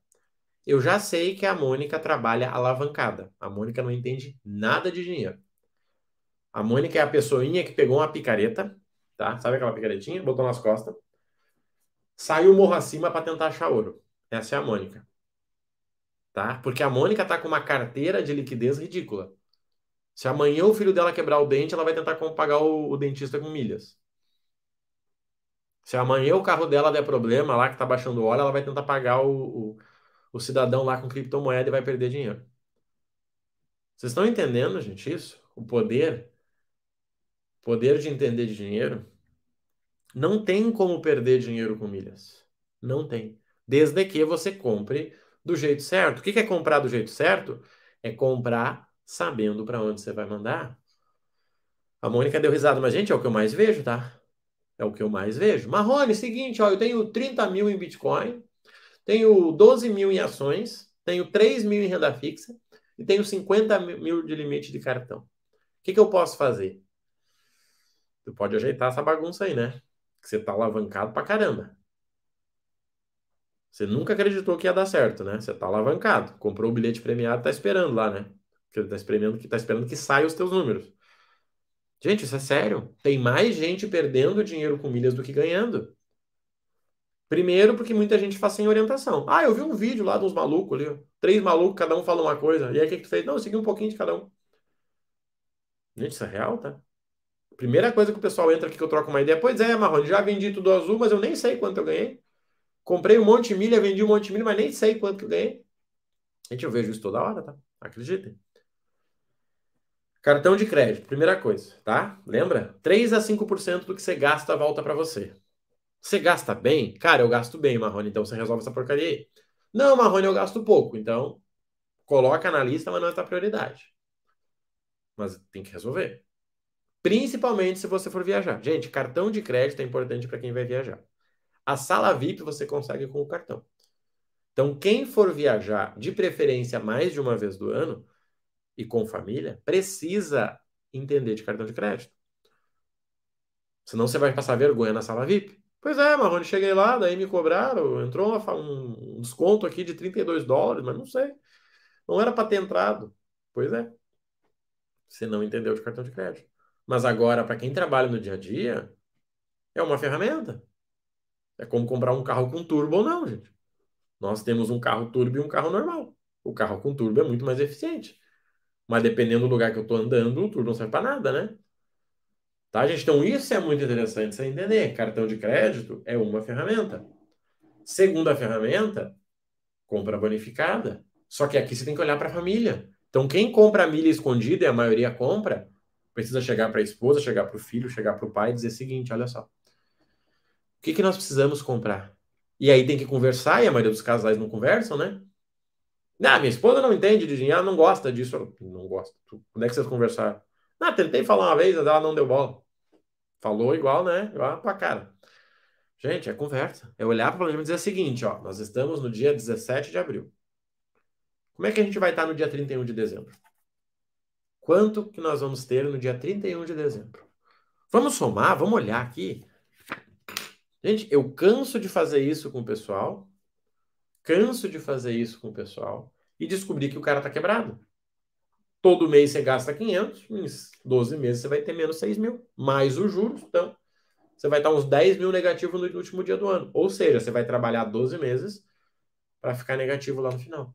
Eu já sei que a Mônica trabalha alavancada. A Mônica não entende nada de dinheiro. A Mônica é a pessoinha que pegou uma picareta, tá? Sabe aquela picaretinha? Botou nas costas. Saiu morro acima para tentar achar ouro. Essa é a Mônica. Tá? Porque a Mônica tá com uma carteira de liquidez ridícula. Se amanhã o filho dela quebrar o dente, ela vai tentar pagar o, o dentista com milhas. Se amanhã o carro dela der problema lá que tá baixando óleo, ela vai tentar pagar o, o, o cidadão lá com criptomoeda e vai perder dinheiro. Vocês estão entendendo, gente, isso? O poder poder de entender de dinheiro, não tem como perder dinheiro com milhas. Não tem. Desde que você compre do jeito certo. O que é comprar do jeito certo? É comprar sabendo para onde você vai mandar. A Mônica deu risada, mas, gente, é o que eu mais vejo, tá? É o que eu mais vejo. Marrone, seguinte, ó, eu tenho 30 mil em Bitcoin, tenho 12 mil em ações, tenho 3 mil em renda fixa e tenho 50 mil de limite de cartão. O que, que eu posso fazer? Você pode ajeitar essa bagunça aí, né? Que você tá alavancado pra caramba. Você nunca acreditou que ia dar certo, né? Você tá alavancado. Comprou o bilhete premiado, tá esperando lá, né? Porque tá esperando que tá esperando que saia os teus números. Gente, isso é sério. Tem mais gente perdendo dinheiro com milhas do que ganhando. Primeiro, porque muita gente faz sem orientação. Ah, eu vi um vídeo lá dos malucos ali. Três malucos, cada um fala uma coisa. E aí o que, que tu fez? Não, eu segui um pouquinho de cada um. Gente, isso é real, tá? Primeira coisa que o pessoal entra aqui que eu troco uma ideia. Pois é, Marrone, já vendi tudo azul, mas eu nem sei quanto eu ganhei. Comprei um monte de milha, vendi um monte de milha, mas nem sei quanto eu ganhei. Gente, eu vejo isso toda hora, tá? Acreditem. Cartão de crédito, primeira coisa, tá? Lembra? 3 a 5% do que você gasta volta para você. Você gasta bem? Cara, eu gasto bem, Marrone, então você resolve essa porcaria aí. Não, Marrone, eu gasto pouco, então coloca na lista, mas não é tua prioridade. Mas tem que resolver. Principalmente se você for viajar. Gente, cartão de crédito é importante para quem vai viajar. A sala VIP você consegue com o cartão. Então, quem for viajar, de preferência mais de uma vez do ano, e com família, precisa entender de cartão de crédito. Senão você vai passar vergonha na sala VIP. Pois é, Marrone, cheguei lá, daí me cobraram, entrou um desconto aqui de 32 dólares, mas não sei. Não era para ter entrado. Pois é. Você não entendeu de cartão de crédito. Mas agora, para quem trabalha no dia a dia, é uma ferramenta. É como comprar um carro com turbo ou não, gente. Nós temos um carro turbo e um carro normal. O carro com turbo é muito mais eficiente. Mas dependendo do lugar que eu estou andando, o turbo não serve para nada, né? Tá, gente? Então, isso é muito interessante você entender. Cartão de crédito é uma ferramenta. Segunda ferramenta, compra bonificada. Só que aqui você tem que olhar para a família. Então, quem compra milha escondida, e a maioria compra, precisa chegar para a esposa, chegar para o filho, chegar para o pai e dizer o seguinte: olha só, o que, que nós precisamos comprar? E aí tem que conversar, e a maioria dos casais não conversam, né? Não, minha esposa não entende de dinheiro, não gosta disso. Não gosta. Quando é que vocês conversaram? Não, tentei falar uma vez, ela não deu bola. Falou igual, né? Igual pra cara. Gente, é conversa. É olhar para o planejamento e dizer o seguinte, ó, nós estamos no dia 17 de abril. Como é que a gente vai estar no dia 31 de dezembro? Quanto que nós vamos ter no dia 31 de dezembro? Vamos somar, vamos olhar aqui. Gente, eu canso de fazer isso com o pessoal, canso de fazer isso com o pessoal e descobrir que o cara tá quebrado. Todo mês você gasta 500, em 12 meses você vai ter menos 6 mil, mais os juros, então você vai estar uns 10 mil negativo no último dia do ano. Ou seja, você vai trabalhar 12 meses para ficar negativo lá no final.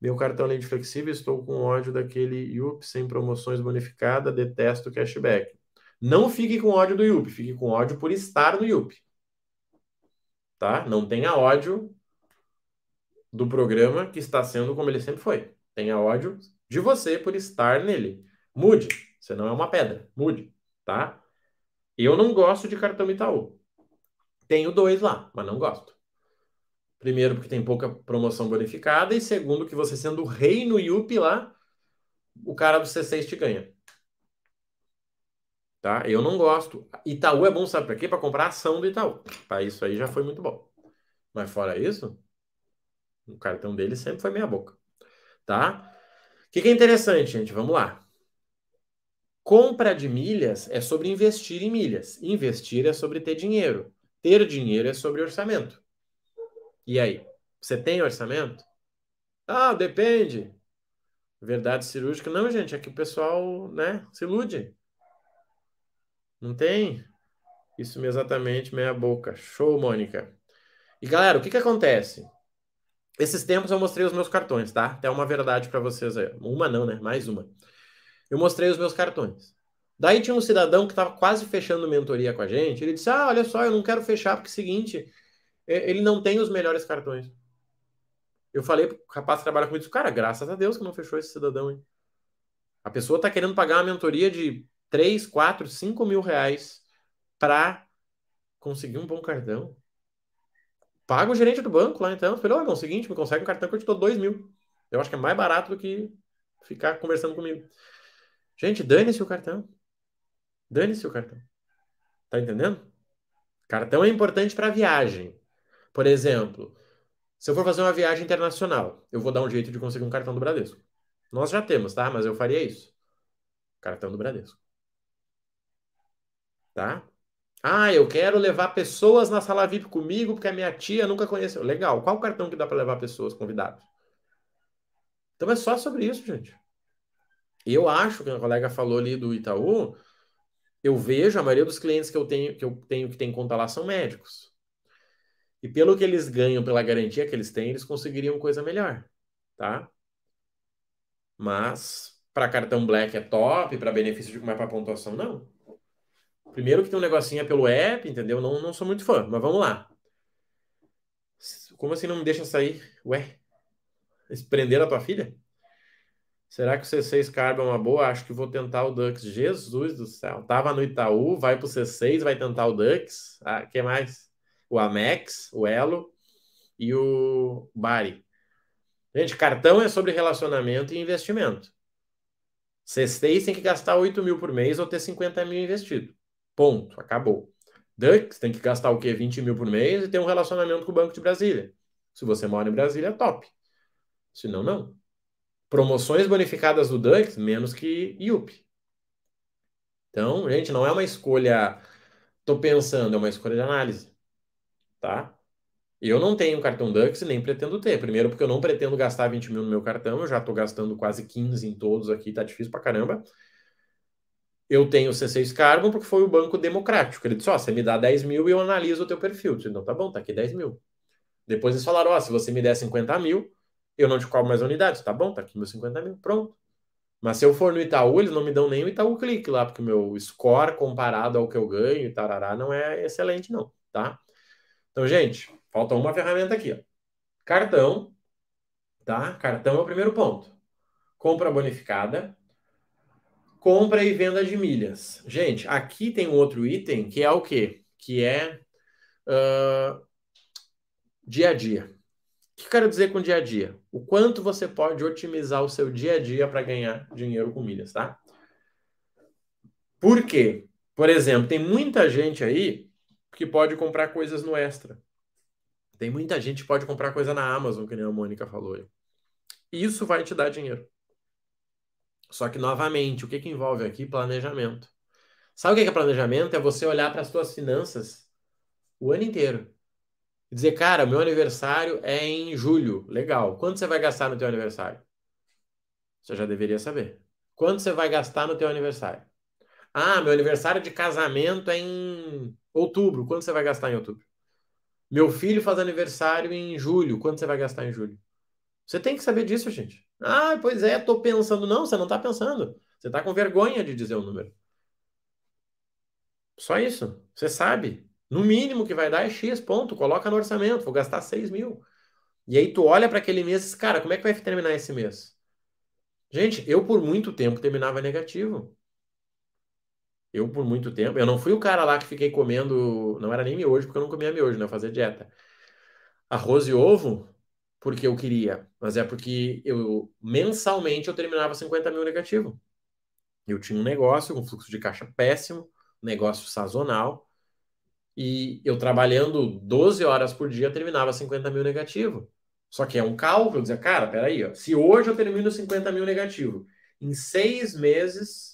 Meu cartão além de flexível, estou com ódio daquele IUP sem promoções bonificada, detesto cashback. Não fique com ódio do IUP, fique com ódio por estar no IUP. Tá? Não tenha ódio do programa que está sendo como ele sempre foi. Tenha ódio de você por estar nele. Mude. Você não é uma pedra. Mude. Tá? Eu não gosto de cartão Itaú. Tenho dois lá, mas não gosto. Primeiro, porque tem pouca promoção bonificada. E segundo, que você sendo o rei no IUP lá, o cara do C6 te ganha. Tá? Eu não gosto. Itaú é bom, sabe para quê? Para comprar ação do Itaú. Para isso aí já foi muito bom. Mas fora isso, o cartão dele sempre foi meia boca. Tá? O que, que é interessante, gente? Vamos lá. Compra de milhas é sobre investir em milhas. Investir é sobre ter dinheiro. Ter dinheiro é sobre orçamento. E aí? Você tem orçamento? Ah, depende. Verdade cirúrgica. Não, gente, é que o pessoal, né, se ilude. Não tem? Isso exatamente, meia boca. Show, Mônica. E galera, o que que acontece? Esses tempos eu mostrei os meus cartões, tá? Até uma verdade para vocês aí. Uma não, né? Mais uma. Eu mostrei os meus cartões. Daí tinha um cidadão que estava quase fechando mentoria com a gente. Ele disse: Ah, olha só, eu não quero fechar porque é o seguinte, ele não tem os melhores cartões. Eu falei pro rapaz que trabalha comigo, cara, graças a Deus que não fechou esse cidadão, hein? A pessoa está querendo pagar uma mentoria de 3, 4, 5 mil reais para conseguir um bom cartão. Paga o gerente do banco lá então. Falei, olha, é o seguinte, me consegue um cartão que eu te dou 2 mil. Eu acho que é mais barato do que ficar conversando comigo. Gente, dane-se o cartão. Dane-se o cartão. Tá entendendo? Cartão é importante para viagem. Por exemplo, se eu for fazer uma viagem internacional, eu vou dar um jeito de conseguir um cartão do Bradesco. Nós já temos, tá? Mas eu faria isso. Cartão do Bradesco. Tá? Ah, eu quero levar pessoas na sala VIP comigo porque a minha tia nunca conheceu. Legal. Qual cartão que dá para levar pessoas convidadas? Então é só sobre isso, gente. Eu acho que a colega falou ali do Itaú, eu vejo a maioria dos clientes que eu tenho que eu tenho que tem conta lá são médicos. E pelo que eles ganham, pela garantia que eles têm, eles conseguiriam coisa melhor, tá? Mas para cartão Black é top, para benefício de mais para pontuação não. Primeiro que tem um negocinho é pelo app, entendeu? Não, não sou muito fã, mas vamos lá. Como assim não me deixa sair? Ué, prender a tua filha? Será que o C6 Carb é uma boa? Acho que vou tentar o Dux. Jesus do céu. Tava no Itaú, vai pro C6, vai tentar o Dux. Ah, que mais? O Amex, o Elo e o Bari. Gente, cartão é sobre relacionamento e investimento. C6 tem que gastar 8 mil por mês ou ter 50 mil investido. Ponto. Acabou. Dux tem que gastar o quê? 20 mil por mês e ter um relacionamento com o Banco de Brasília. Se você mora em Brasília, top. Se não, não. Promoções bonificadas do Dux, menos que IUP. Então, gente, não é uma escolha. Tô pensando, é uma escolha de análise. Tá? Eu não tenho cartão Dux e nem pretendo ter. Primeiro, porque eu não pretendo gastar 20 mil no meu cartão, eu já estou gastando quase 15 em todos aqui, tá difícil pra caramba. Eu tenho o C6 Carbon porque foi o banco democrático. Ele disse: Ó, oh, você me dá 10 mil e eu analiso o teu perfil. Disse, então tá bom, tá aqui 10 mil. Depois eles falaram: Ó, oh, se você me der 50 mil, eu não te cobro mais unidades. Tá bom, tá aqui meus 50 mil, pronto. Mas se eu for no Itaú, eles não me dão nem o Itaú Clique lá, porque o meu score comparado ao que eu ganho e tarará não é excelente, não, tá? Então, gente, falta uma ferramenta aqui, ó. Cartão, tá? Cartão é o primeiro ponto. Compra bonificada, compra e venda de milhas. Gente, aqui tem um outro item que é o quê? Que é uh, dia a dia que eu quero dizer com dia a dia? O quanto você pode otimizar o seu dia a dia para ganhar dinheiro com milhas, tá? Por quê? Por exemplo, tem muita gente aí que pode comprar coisas no Extra. Tem muita gente que pode comprar coisa na Amazon, que nem a Mônica falou. Isso vai te dar dinheiro. Só que, novamente, o que, que envolve aqui? Planejamento. Sabe o que é planejamento? É você olhar para as suas finanças o ano inteiro. E dizer, cara, meu aniversário é em julho. Legal. Quanto você vai gastar no teu aniversário? Você já deveria saber. Quanto você vai gastar no teu aniversário? Ah, meu aniversário de casamento é em outubro. Quanto você vai gastar em outubro? Meu filho faz aniversário em julho. Quanto você vai gastar em julho? Você tem que saber disso, gente. Ah, pois é, tô pensando. Não, você não tá pensando. Você tá com vergonha de dizer o número. Só isso. Você sabe. No mínimo que vai dar é X, ponto. Coloca no orçamento. Vou gastar 6 mil. E aí tu olha para aquele mês e cara, como é que vai terminar esse mês? Gente, eu por muito tempo terminava negativo. Eu por muito tempo, eu não fui o cara lá que fiquei comendo, não era nem miojo, porque eu não comia miojo, né? Eu fazia dieta. Arroz e ovo, porque eu queria, mas é porque eu mensalmente eu terminava 50 mil negativo. Eu tinha um negócio com fluxo de caixa péssimo, negócio sazonal, e eu trabalhando 12 horas por dia terminava 50 mil negativo. Só que é um cálculo, dizer, cara, peraí, ó, se hoje eu termino 50 mil negativo, em seis meses,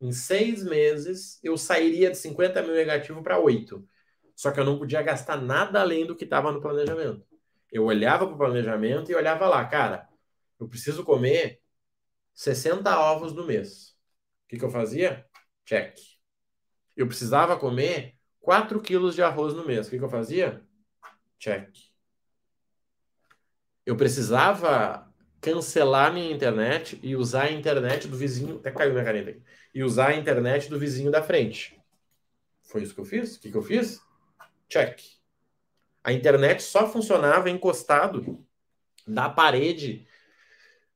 em seis meses, eu sairia de 50 mil negativo para 8. Só que eu não podia gastar nada além do que estava no planejamento. Eu olhava para o planejamento e olhava lá, cara, eu preciso comer 60 ovos no mês. O que, que eu fazia? Check. Eu precisava comer 4 quilos de arroz no mês. O que, que eu fazia? Check eu precisava cancelar minha internet e usar a internet do vizinho. Até caiu minha caneta aqui. E usar a internet do vizinho da frente. Foi isso que eu fiz? O que, que eu fiz? Check. A internet só funcionava encostado da parede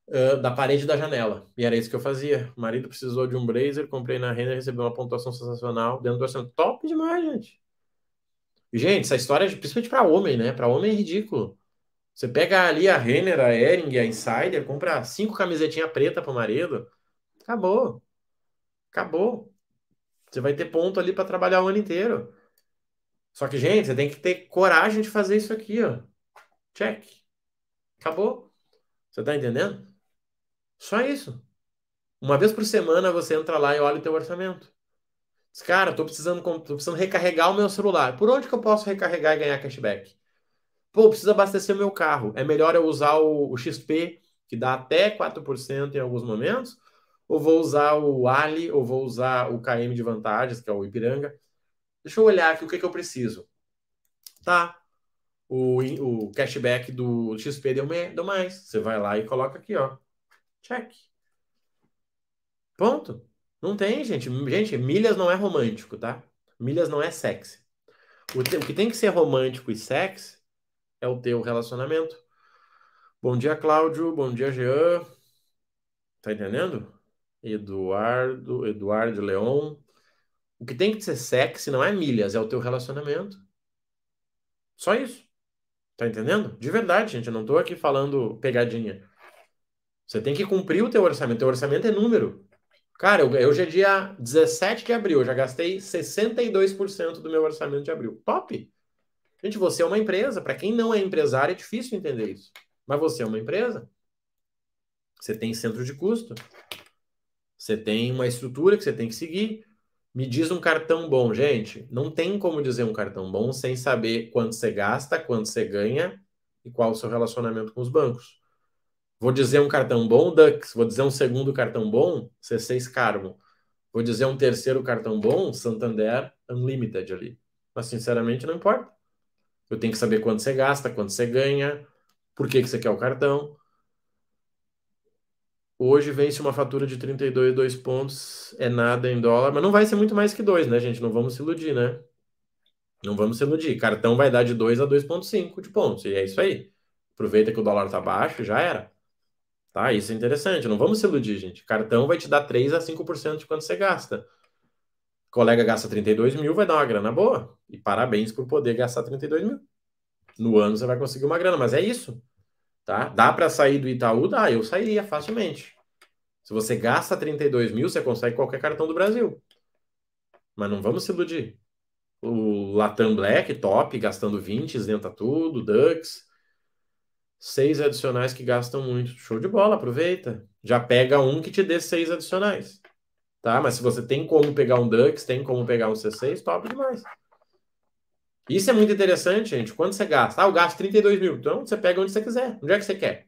uh, da parede da janela. E era isso que eu fazia. O marido precisou de um blazer, comprei na Renner, recebeu uma pontuação sensacional dentro do orçamento. Top demais, gente. Gente, essa história, é principalmente para homem, né? Para homem é ridículo. Você pega ali a Renner, a Ering, a Insider, compra cinco camisetinhas preta pro marido. Acabou. Acabou. Você vai ter ponto ali para trabalhar o ano inteiro. Só que, gente, você tem que ter coragem de fazer isso aqui, ó. Check. Acabou. Você tá entendendo? Só isso. Uma vez por semana você entra lá e olha o teu orçamento. Diz, cara, tô precisando, tô precisando recarregar o meu celular. Por onde que eu posso recarregar e ganhar cashback? Pô, preciso abastecer meu carro. É melhor eu usar o, o XP, que dá até 4% em alguns momentos, ou vou usar o Ali, ou vou usar o KM de vantagens, que é o Ipiranga. Deixa eu olhar aqui o que, que eu preciso. Tá. O, o cashback do XP deu, me, deu mais. Você vai lá e coloca aqui, ó. Check. Ponto. Não tem, gente. Gente, milhas não é romântico, tá? Milhas não é sexy. O, o que tem que ser romântico e sexy é o teu relacionamento. Bom dia, Cláudio. Bom dia, Jean. Tá entendendo? Eduardo, Eduardo Leon. O que tem que ser sexy não é milhas, é o teu relacionamento. Só isso. Tá entendendo? De verdade, gente. Eu não tô aqui falando pegadinha. Você tem que cumprir o teu orçamento. O teu orçamento é número. Cara, eu, hoje é dia 17 de abril. Eu já gastei 62% do meu orçamento de abril. Top! Gente, você é uma empresa. Para quem não é empresário, é difícil entender isso. Mas você é uma empresa. Você tem centro de custo. Você tem uma estrutura que você tem que seguir. Me diz um cartão bom, gente. Não tem como dizer um cartão bom sem saber quanto você gasta, quanto você ganha e qual o seu relacionamento com os bancos. Vou dizer um cartão bom, Dux. Vou dizer um segundo cartão bom, C6 Carmo. Vou dizer um terceiro cartão bom, Santander Unlimited ali. Mas, sinceramente, não importa. Eu tenho que saber quanto você gasta, quanto você ganha, por que, que você quer o cartão. Hoje vence uma fatura de 32 2 pontos, é nada em dólar, mas não vai ser muito mais que 2, né, gente? Não vamos se iludir, né? Não vamos se iludir. Cartão vai dar de 2 a 2,5 de pontos, e é isso aí. Aproveita que o dólar tá baixo, já era. Tá? Isso é interessante. Não vamos se iludir, gente. Cartão vai te dar 3 a 5% de quanto você gasta colega gasta 32 mil, vai dar uma grana boa. E parabéns por poder gastar 32 mil. No ano você vai conseguir uma grana, mas é isso. Tá? Dá para sair do Itaú? Dá, eu sairia facilmente. Se você gasta 32 mil, você consegue qualquer cartão do Brasil. Mas não vamos se iludir. O Latam Black, top, gastando 20, isenta tudo, Dux. Seis adicionais que gastam muito. Show de bola, aproveita. Já pega um que te dê seis adicionais. Tá? Mas se você tem como pegar um Dux, tem como pegar um C6, top demais. Isso é muito interessante, gente. Quando você gasta? Ah, eu gasto 32 mil. Então você pega onde você quiser. Onde é que você quer?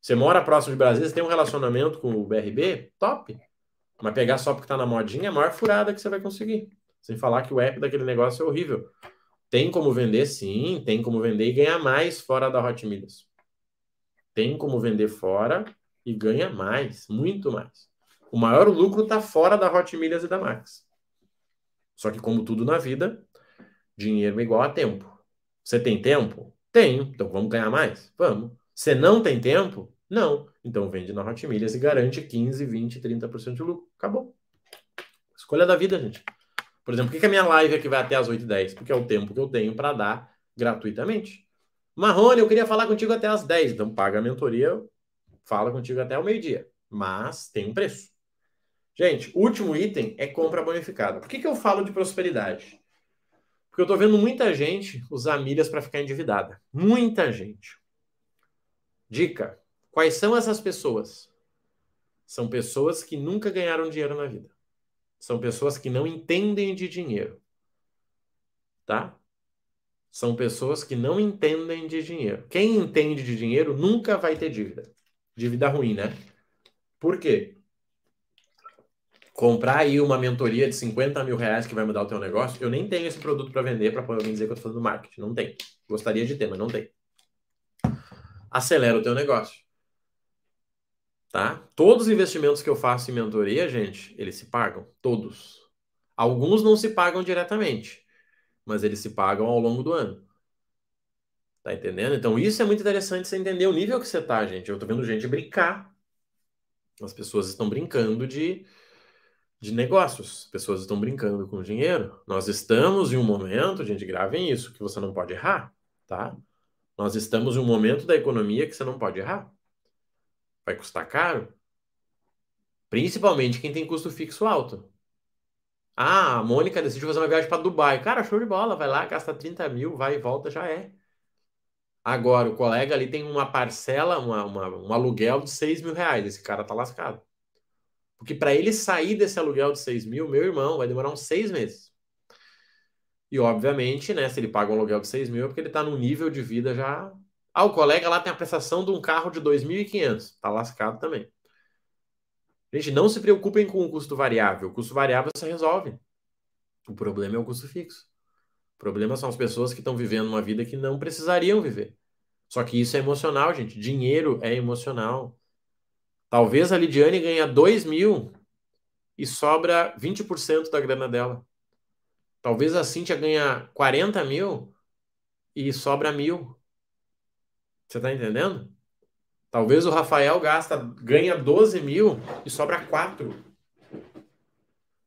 Você mora próximo de Brasília, você tem um relacionamento com o BRB? Top. Mas pegar só porque tá na modinha é a maior furada que você vai conseguir. Sem falar que o app daquele negócio é horrível. Tem como vender, sim, tem como vender e ganhar mais fora da Hot Milhas. Tem como vender fora e ganha mais, muito mais. O maior lucro está fora da Hot Milhas e da Max. Só que, como tudo na vida, dinheiro é igual a tempo. Você tem tempo? Tenho. Então vamos ganhar mais? Vamos. Você não tem tempo? Não. Então vende na Hot Milhas e garante 15, 20, 30% de lucro. Acabou. Escolha da vida, gente. Por exemplo, por que a minha live aqui vai até as 8h10? Porque é o tempo que eu tenho para dar gratuitamente. Marrone, eu queria falar contigo até as 10. Então paga a mentoria, fala contigo até o meio-dia. Mas tem um preço. Gente, último item é compra bonificada. Por que, que eu falo de prosperidade? Porque eu estou vendo muita gente usar milhas para ficar endividada. Muita gente. Dica: quais são essas pessoas? São pessoas que nunca ganharam dinheiro na vida. São pessoas que não entendem de dinheiro. Tá? São pessoas que não entendem de dinheiro. Quem entende de dinheiro nunca vai ter dívida. Dívida ruim, né? Por quê? Comprar aí uma mentoria de 50 mil reais que vai mudar o teu negócio, eu nem tenho esse produto para vender para poder dizer que eu estou fazendo marketing. Não tem. Gostaria de ter, mas não tem. Acelera o teu negócio. Tá? Todos os investimentos que eu faço em mentoria, gente, eles se pagam. Todos. Alguns não se pagam diretamente, mas eles se pagam ao longo do ano. Tá entendendo? Então, isso é muito interessante você entender o nível que você tá, gente. Eu tô vendo gente brincar. As pessoas estão brincando de, de negócios. As pessoas estão brincando com dinheiro. Nós estamos em um momento, gente, gravem isso, que você não pode errar, tá? Nós estamos em um momento da economia que você não pode errar. Vai custar caro? Principalmente quem tem custo fixo alto. Ah, a Mônica decidiu fazer uma viagem para Dubai. Cara, show de bola, vai lá, gasta 30 mil, vai e volta, já é. Agora, o colega ali tem uma parcela, uma, uma, um aluguel de 6 mil reais. Esse cara tá lascado. Porque para ele sair desse aluguel de 6 mil, meu irmão, vai demorar uns seis meses. E, obviamente, né, se ele paga um aluguel de 6 mil, é porque ele está num nível de vida já ah, o colega lá tem a prestação de um carro de 2.500. Tá lascado também. Gente, não se preocupem com o custo variável. O custo variável se resolve. O problema é o custo fixo. O problema são as pessoas que estão vivendo uma vida que não precisariam viver. Só que isso é emocional, gente. Dinheiro é emocional. Talvez a Lidiane ganhe 2 mil e sobra 20% da grana dela. Talvez a Cíntia ganha 40 mil e sobra mil. Você tá entendendo? Talvez o Rafael gasta, ganha 12 mil e sobra 4.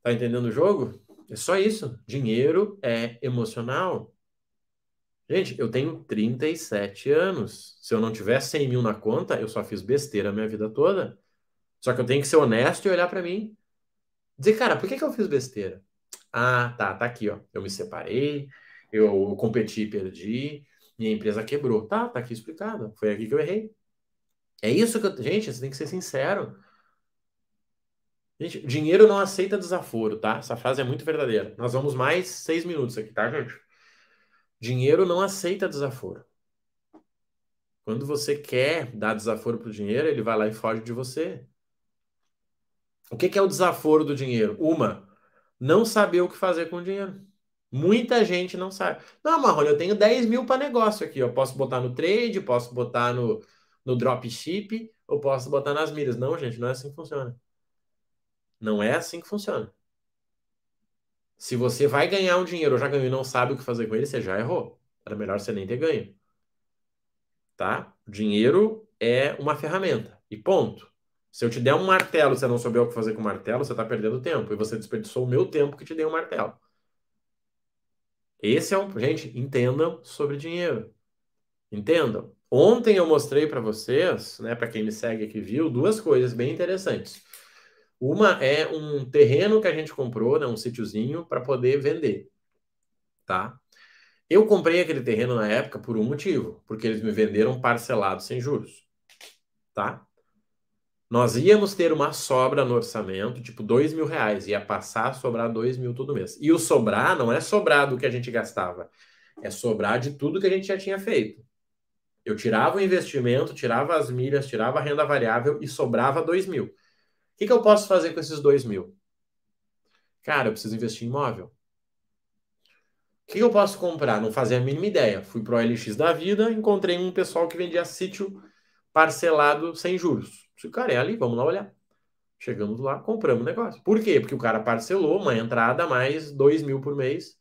Tá entendendo o jogo? É só isso. Dinheiro é emocional. Gente, eu tenho 37 anos. Se eu não tiver 100 mil na conta, eu só fiz besteira a minha vida toda. Só que eu tenho que ser honesto e olhar para mim. Dizer, cara, por que, que eu fiz besteira? Ah, tá, tá aqui, ó. Eu me separei, eu competi e perdi, minha empresa quebrou. Tá, tá aqui explicado. Foi aqui que eu errei. É isso que eu. Gente, você tem que ser sincero. Gente, dinheiro não aceita desaforo, tá? Essa frase é muito verdadeira. Nós vamos mais seis minutos aqui, tá, gente? Dinheiro não aceita desaforo. Quando você quer dar desaforo pro dinheiro, ele vai lá e foge de você. O que, que é o desaforo do dinheiro? Uma, não saber o que fazer com o dinheiro. Muita gente não sabe. Não, Marrone, eu tenho 10 mil para negócio aqui. Eu posso botar no trade, posso botar no, no dropship, ou posso botar nas milhas. Não, gente, não é assim que funciona. Não é assim que funciona. Se você vai ganhar um dinheiro ou já ganhou e não sabe o que fazer com ele, você já errou. Era melhor você nem ter ganho. Tá? Dinheiro é uma ferramenta. E ponto. Se eu te der um martelo e você não souber o que fazer com o martelo, você está perdendo tempo. E você desperdiçou o meu tempo que te dei um martelo. Esse é um. Gente, entendam sobre dinheiro. Entendam. Ontem eu mostrei para vocês, né, para quem me segue aqui viu, duas coisas bem interessantes. Uma é um terreno que a gente comprou, né, um sítiozinho, para poder vender. Tá? Eu comprei aquele terreno na época por um motivo, porque eles me venderam parcelado sem juros. Tá? Nós íamos ter uma sobra no orçamento, tipo dois mil reais, ia passar a sobrar dois mil todo mês. E o sobrar não é sobrar do que a gente gastava, é sobrar de tudo que a gente já tinha feito. Eu tirava o investimento, tirava as milhas, tirava a renda variável e sobrava dois mil. Que, que eu posso fazer com esses dois mil? Cara, eu preciso investir em imóvel. O que, eu posso comprar? Não fazia a mínima ideia. Fui para o LX da vida, encontrei um pessoal que vendia sítio parcelado sem juros. Se o cara é ali, vamos lá olhar. Chegamos lá, compramos o negócio. Por quê? Porque o cara parcelou uma entrada mais dois mil por mês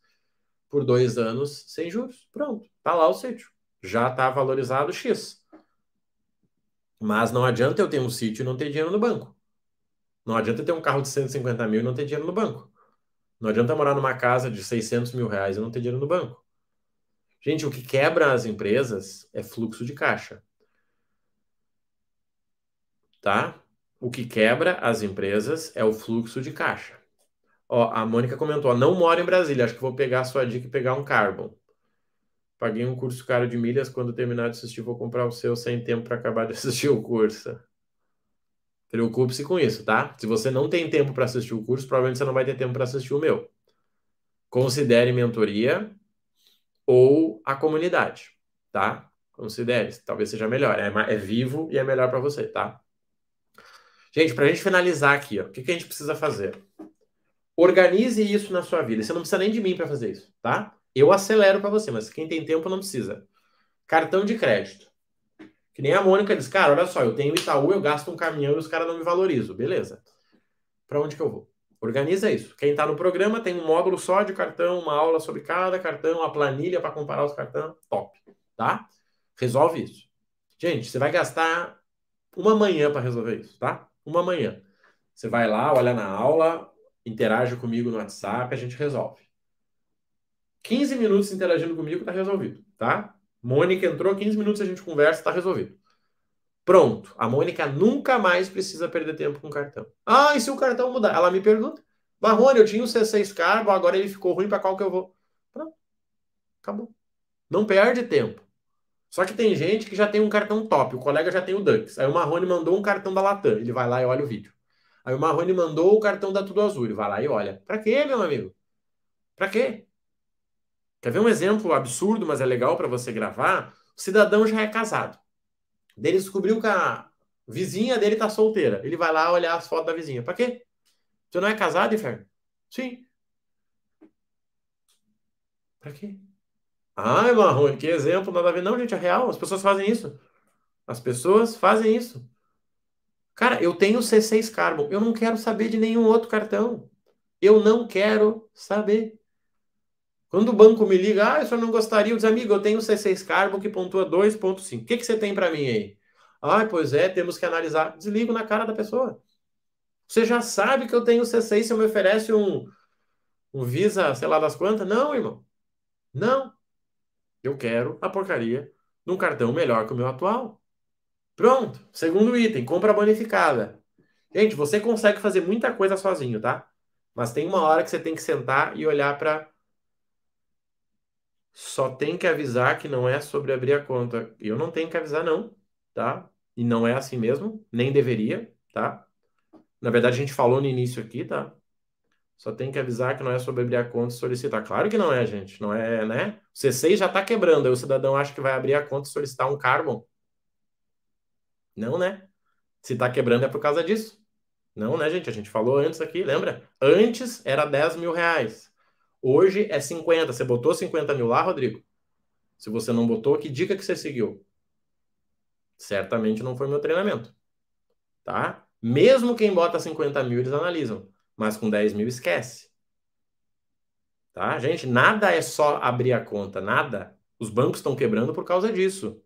por dois anos sem juros. Pronto, tá lá o sítio. Já está valorizado X. Mas não adianta eu ter um sítio e não ter dinheiro no banco. Não adianta ter um carro de 150 mil e não ter dinheiro no banco. Não adianta morar numa casa de 600 mil reais e não ter dinheiro no banco. Gente, o que quebra as empresas é fluxo de caixa tá? O que quebra as empresas é o fluxo de caixa. Ó, a Mônica comentou, não moro em Brasília, acho que vou pegar a sua dica e pegar um Carbon. Paguei um curso caro de milhas, quando terminar de assistir vou comprar o seu sem tempo para acabar de assistir o curso. Preocupe-se com isso, tá? Se você não tem tempo para assistir o curso, provavelmente você não vai ter tempo para assistir o meu. Considere mentoria ou a comunidade, tá? Considere, talvez seja melhor. É, é vivo e é melhor para você, tá? Gente, para a gente finalizar aqui, ó, o que, que a gente precisa fazer? Organize isso na sua vida. Você não precisa nem de mim para fazer isso, tá? Eu acelero para você, mas quem tem tempo não precisa. Cartão de crédito. Que nem a Mônica diz, cara, olha só, eu tenho Itaú, eu gasto um caminhão e os caras não me valorizam. Beleza. Para onde que eu vou? Organiza isso. Quem está no programa tem um módulo só de cartão, uma aula sobre cada cartão, uma planilha para comparar os cartões. Top. Tá? Resolve isso. Gente, você vai gastar uma manhã para resolver isso, tá? uma manhã. Você vai lá, olha na aula, interage comigo no WhatsApp, a gente resolve. 15 minutos interagindo comigo, tá resolvido, tá? Mônica entrou, 15 minutos a gente conversa, tá resolvido. Pronto. A Mônica nunca mais precisa perder tempo com o cartão. Ah, e se o cartão mudar? Ela me pergunta. Marrone, eu tinha o C6 Carbo, agora ele ficou ruim, para qual que eu vou? Pronto. Acabou. Não perde tempo. Só que tem gente que já tem um cartão top, o colega já tem o Dux. Aí o Marrone mandou um cartão da Latam, ele vai lá e olha o vídeo. Aí o Marrone mandou o cartão da Tudo Azul, ele vai lá e olha. Pra quê, meu amigo? Pra quê? Quer ver um exemplo absurdo, mas é legal para você gravar? O cidadão já é casado. Ele descobriu que a vizinha dele tá solteira. Ele vai lá olhar as fotos da vizinha. Pra quê? Você não é casado, Inferno? Sim. Pra quê? Ai, Marrone, que exemplo, nada a ver. Não, gente, é real. As pessoas fazem isso. As pessoas fazem isso. Cara, eu tenho C6 Carbon. Eu não quero saber de nenhum outro cartão. Eu não quero saber. Quando o banco me liga, ah, eu só não gostaria, eu digo, amigo, eu tenho C6 Carbon que pontua 2.5. O que, que você tem para mim aí? Ah, pois é, temos que analisar. Desligo na cara da pessoa. Você já sabe que eu tenho C6, se eu me oferece um, um Visa, sei lá das quantas? Não, irmão. Não. Eu quero a porcaria de um cartão melhor que o meu atual. Pronto. Segundo item, compra bonificada. Gente, você consegue fazer muita coisa sozinho, tá? Mas tem uma hora que você tem que sentar e olhar para. Só tem que avisar que não é sobre abrir a conta. Eu não tenho que avisar, não, tá? E não é assim mesmo, nem deveria, tá? Na verdade, a gente falou no início aqui, tá? Só tem que avisar que não é sobre abrir a conta e solicitar. Claro que não é, gente. Não é, né? O C6 já está quebrando. Aí o cidadão acha que vai abrir a conta e solicitar um carbon. Não, né? Se está quebrando é por causa disso. Não, né, gente? A gente falou antes aqui, lembra? Antes era 10 mil reais. Hoje é 50. Você botou 50 mil lá, Rodrigo? Se você não botou, que dica que você seguiu? Certamente não foi meu treinamento. Tá? Mesmo quem bota 50 mil, eles analisam mas com 10 mil esquece. Tá? Gente, nada é só abrir a conta, nada. Os bancos estão quebrando por causa disso.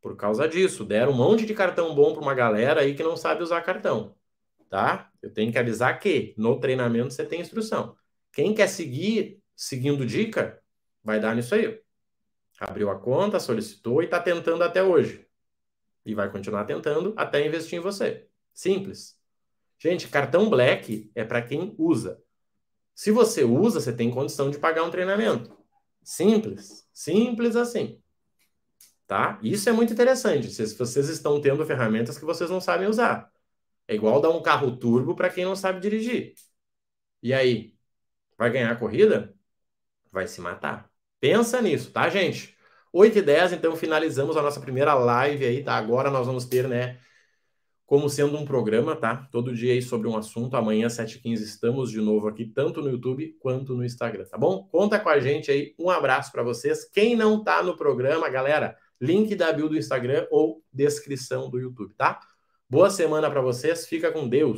Por causa disso. Deram um monte de cartão bom para uma galera aí que não sabe usar cartão. Tá? Eu tenho que avisar que no treinamento você tem instrução. Quem quer seguir seguindo dica, vai dar nisso aí. Abriu a conta, solicitou e está tentando até hoje. E vai continuar tentando até investir em você. Simples. Gente, cartão Black é para quem usa. Se você usa, você tem condição de pagar um treinamento. Simples, simples assim. tá? Isso é muito interessante. Se vocês estão tendo ferramentas que vocês não sabem usar. É igual dar um carro turbo para quem não sabe dirigir. E aí, vai ganhar a corrida? Vai se matar. Pensa nisso, tá, gente? 8 e 10, então finalizamos a nossa primeira live aí, tá? Agora nós vamos ter, né, como sendo um programa, tá? Todo dia aí sobre um assunto. Amanhã, 7h15, estamos de novo aqui, tanto no YouTube quanto no Instagram, tá bom? Conta com a gente aí. Um abraço para vocês. Quem não tá no programa, galera, link da bio do Instagram ou descrição do YouTube, tá? Boa semana para vocês. Fica com Deus.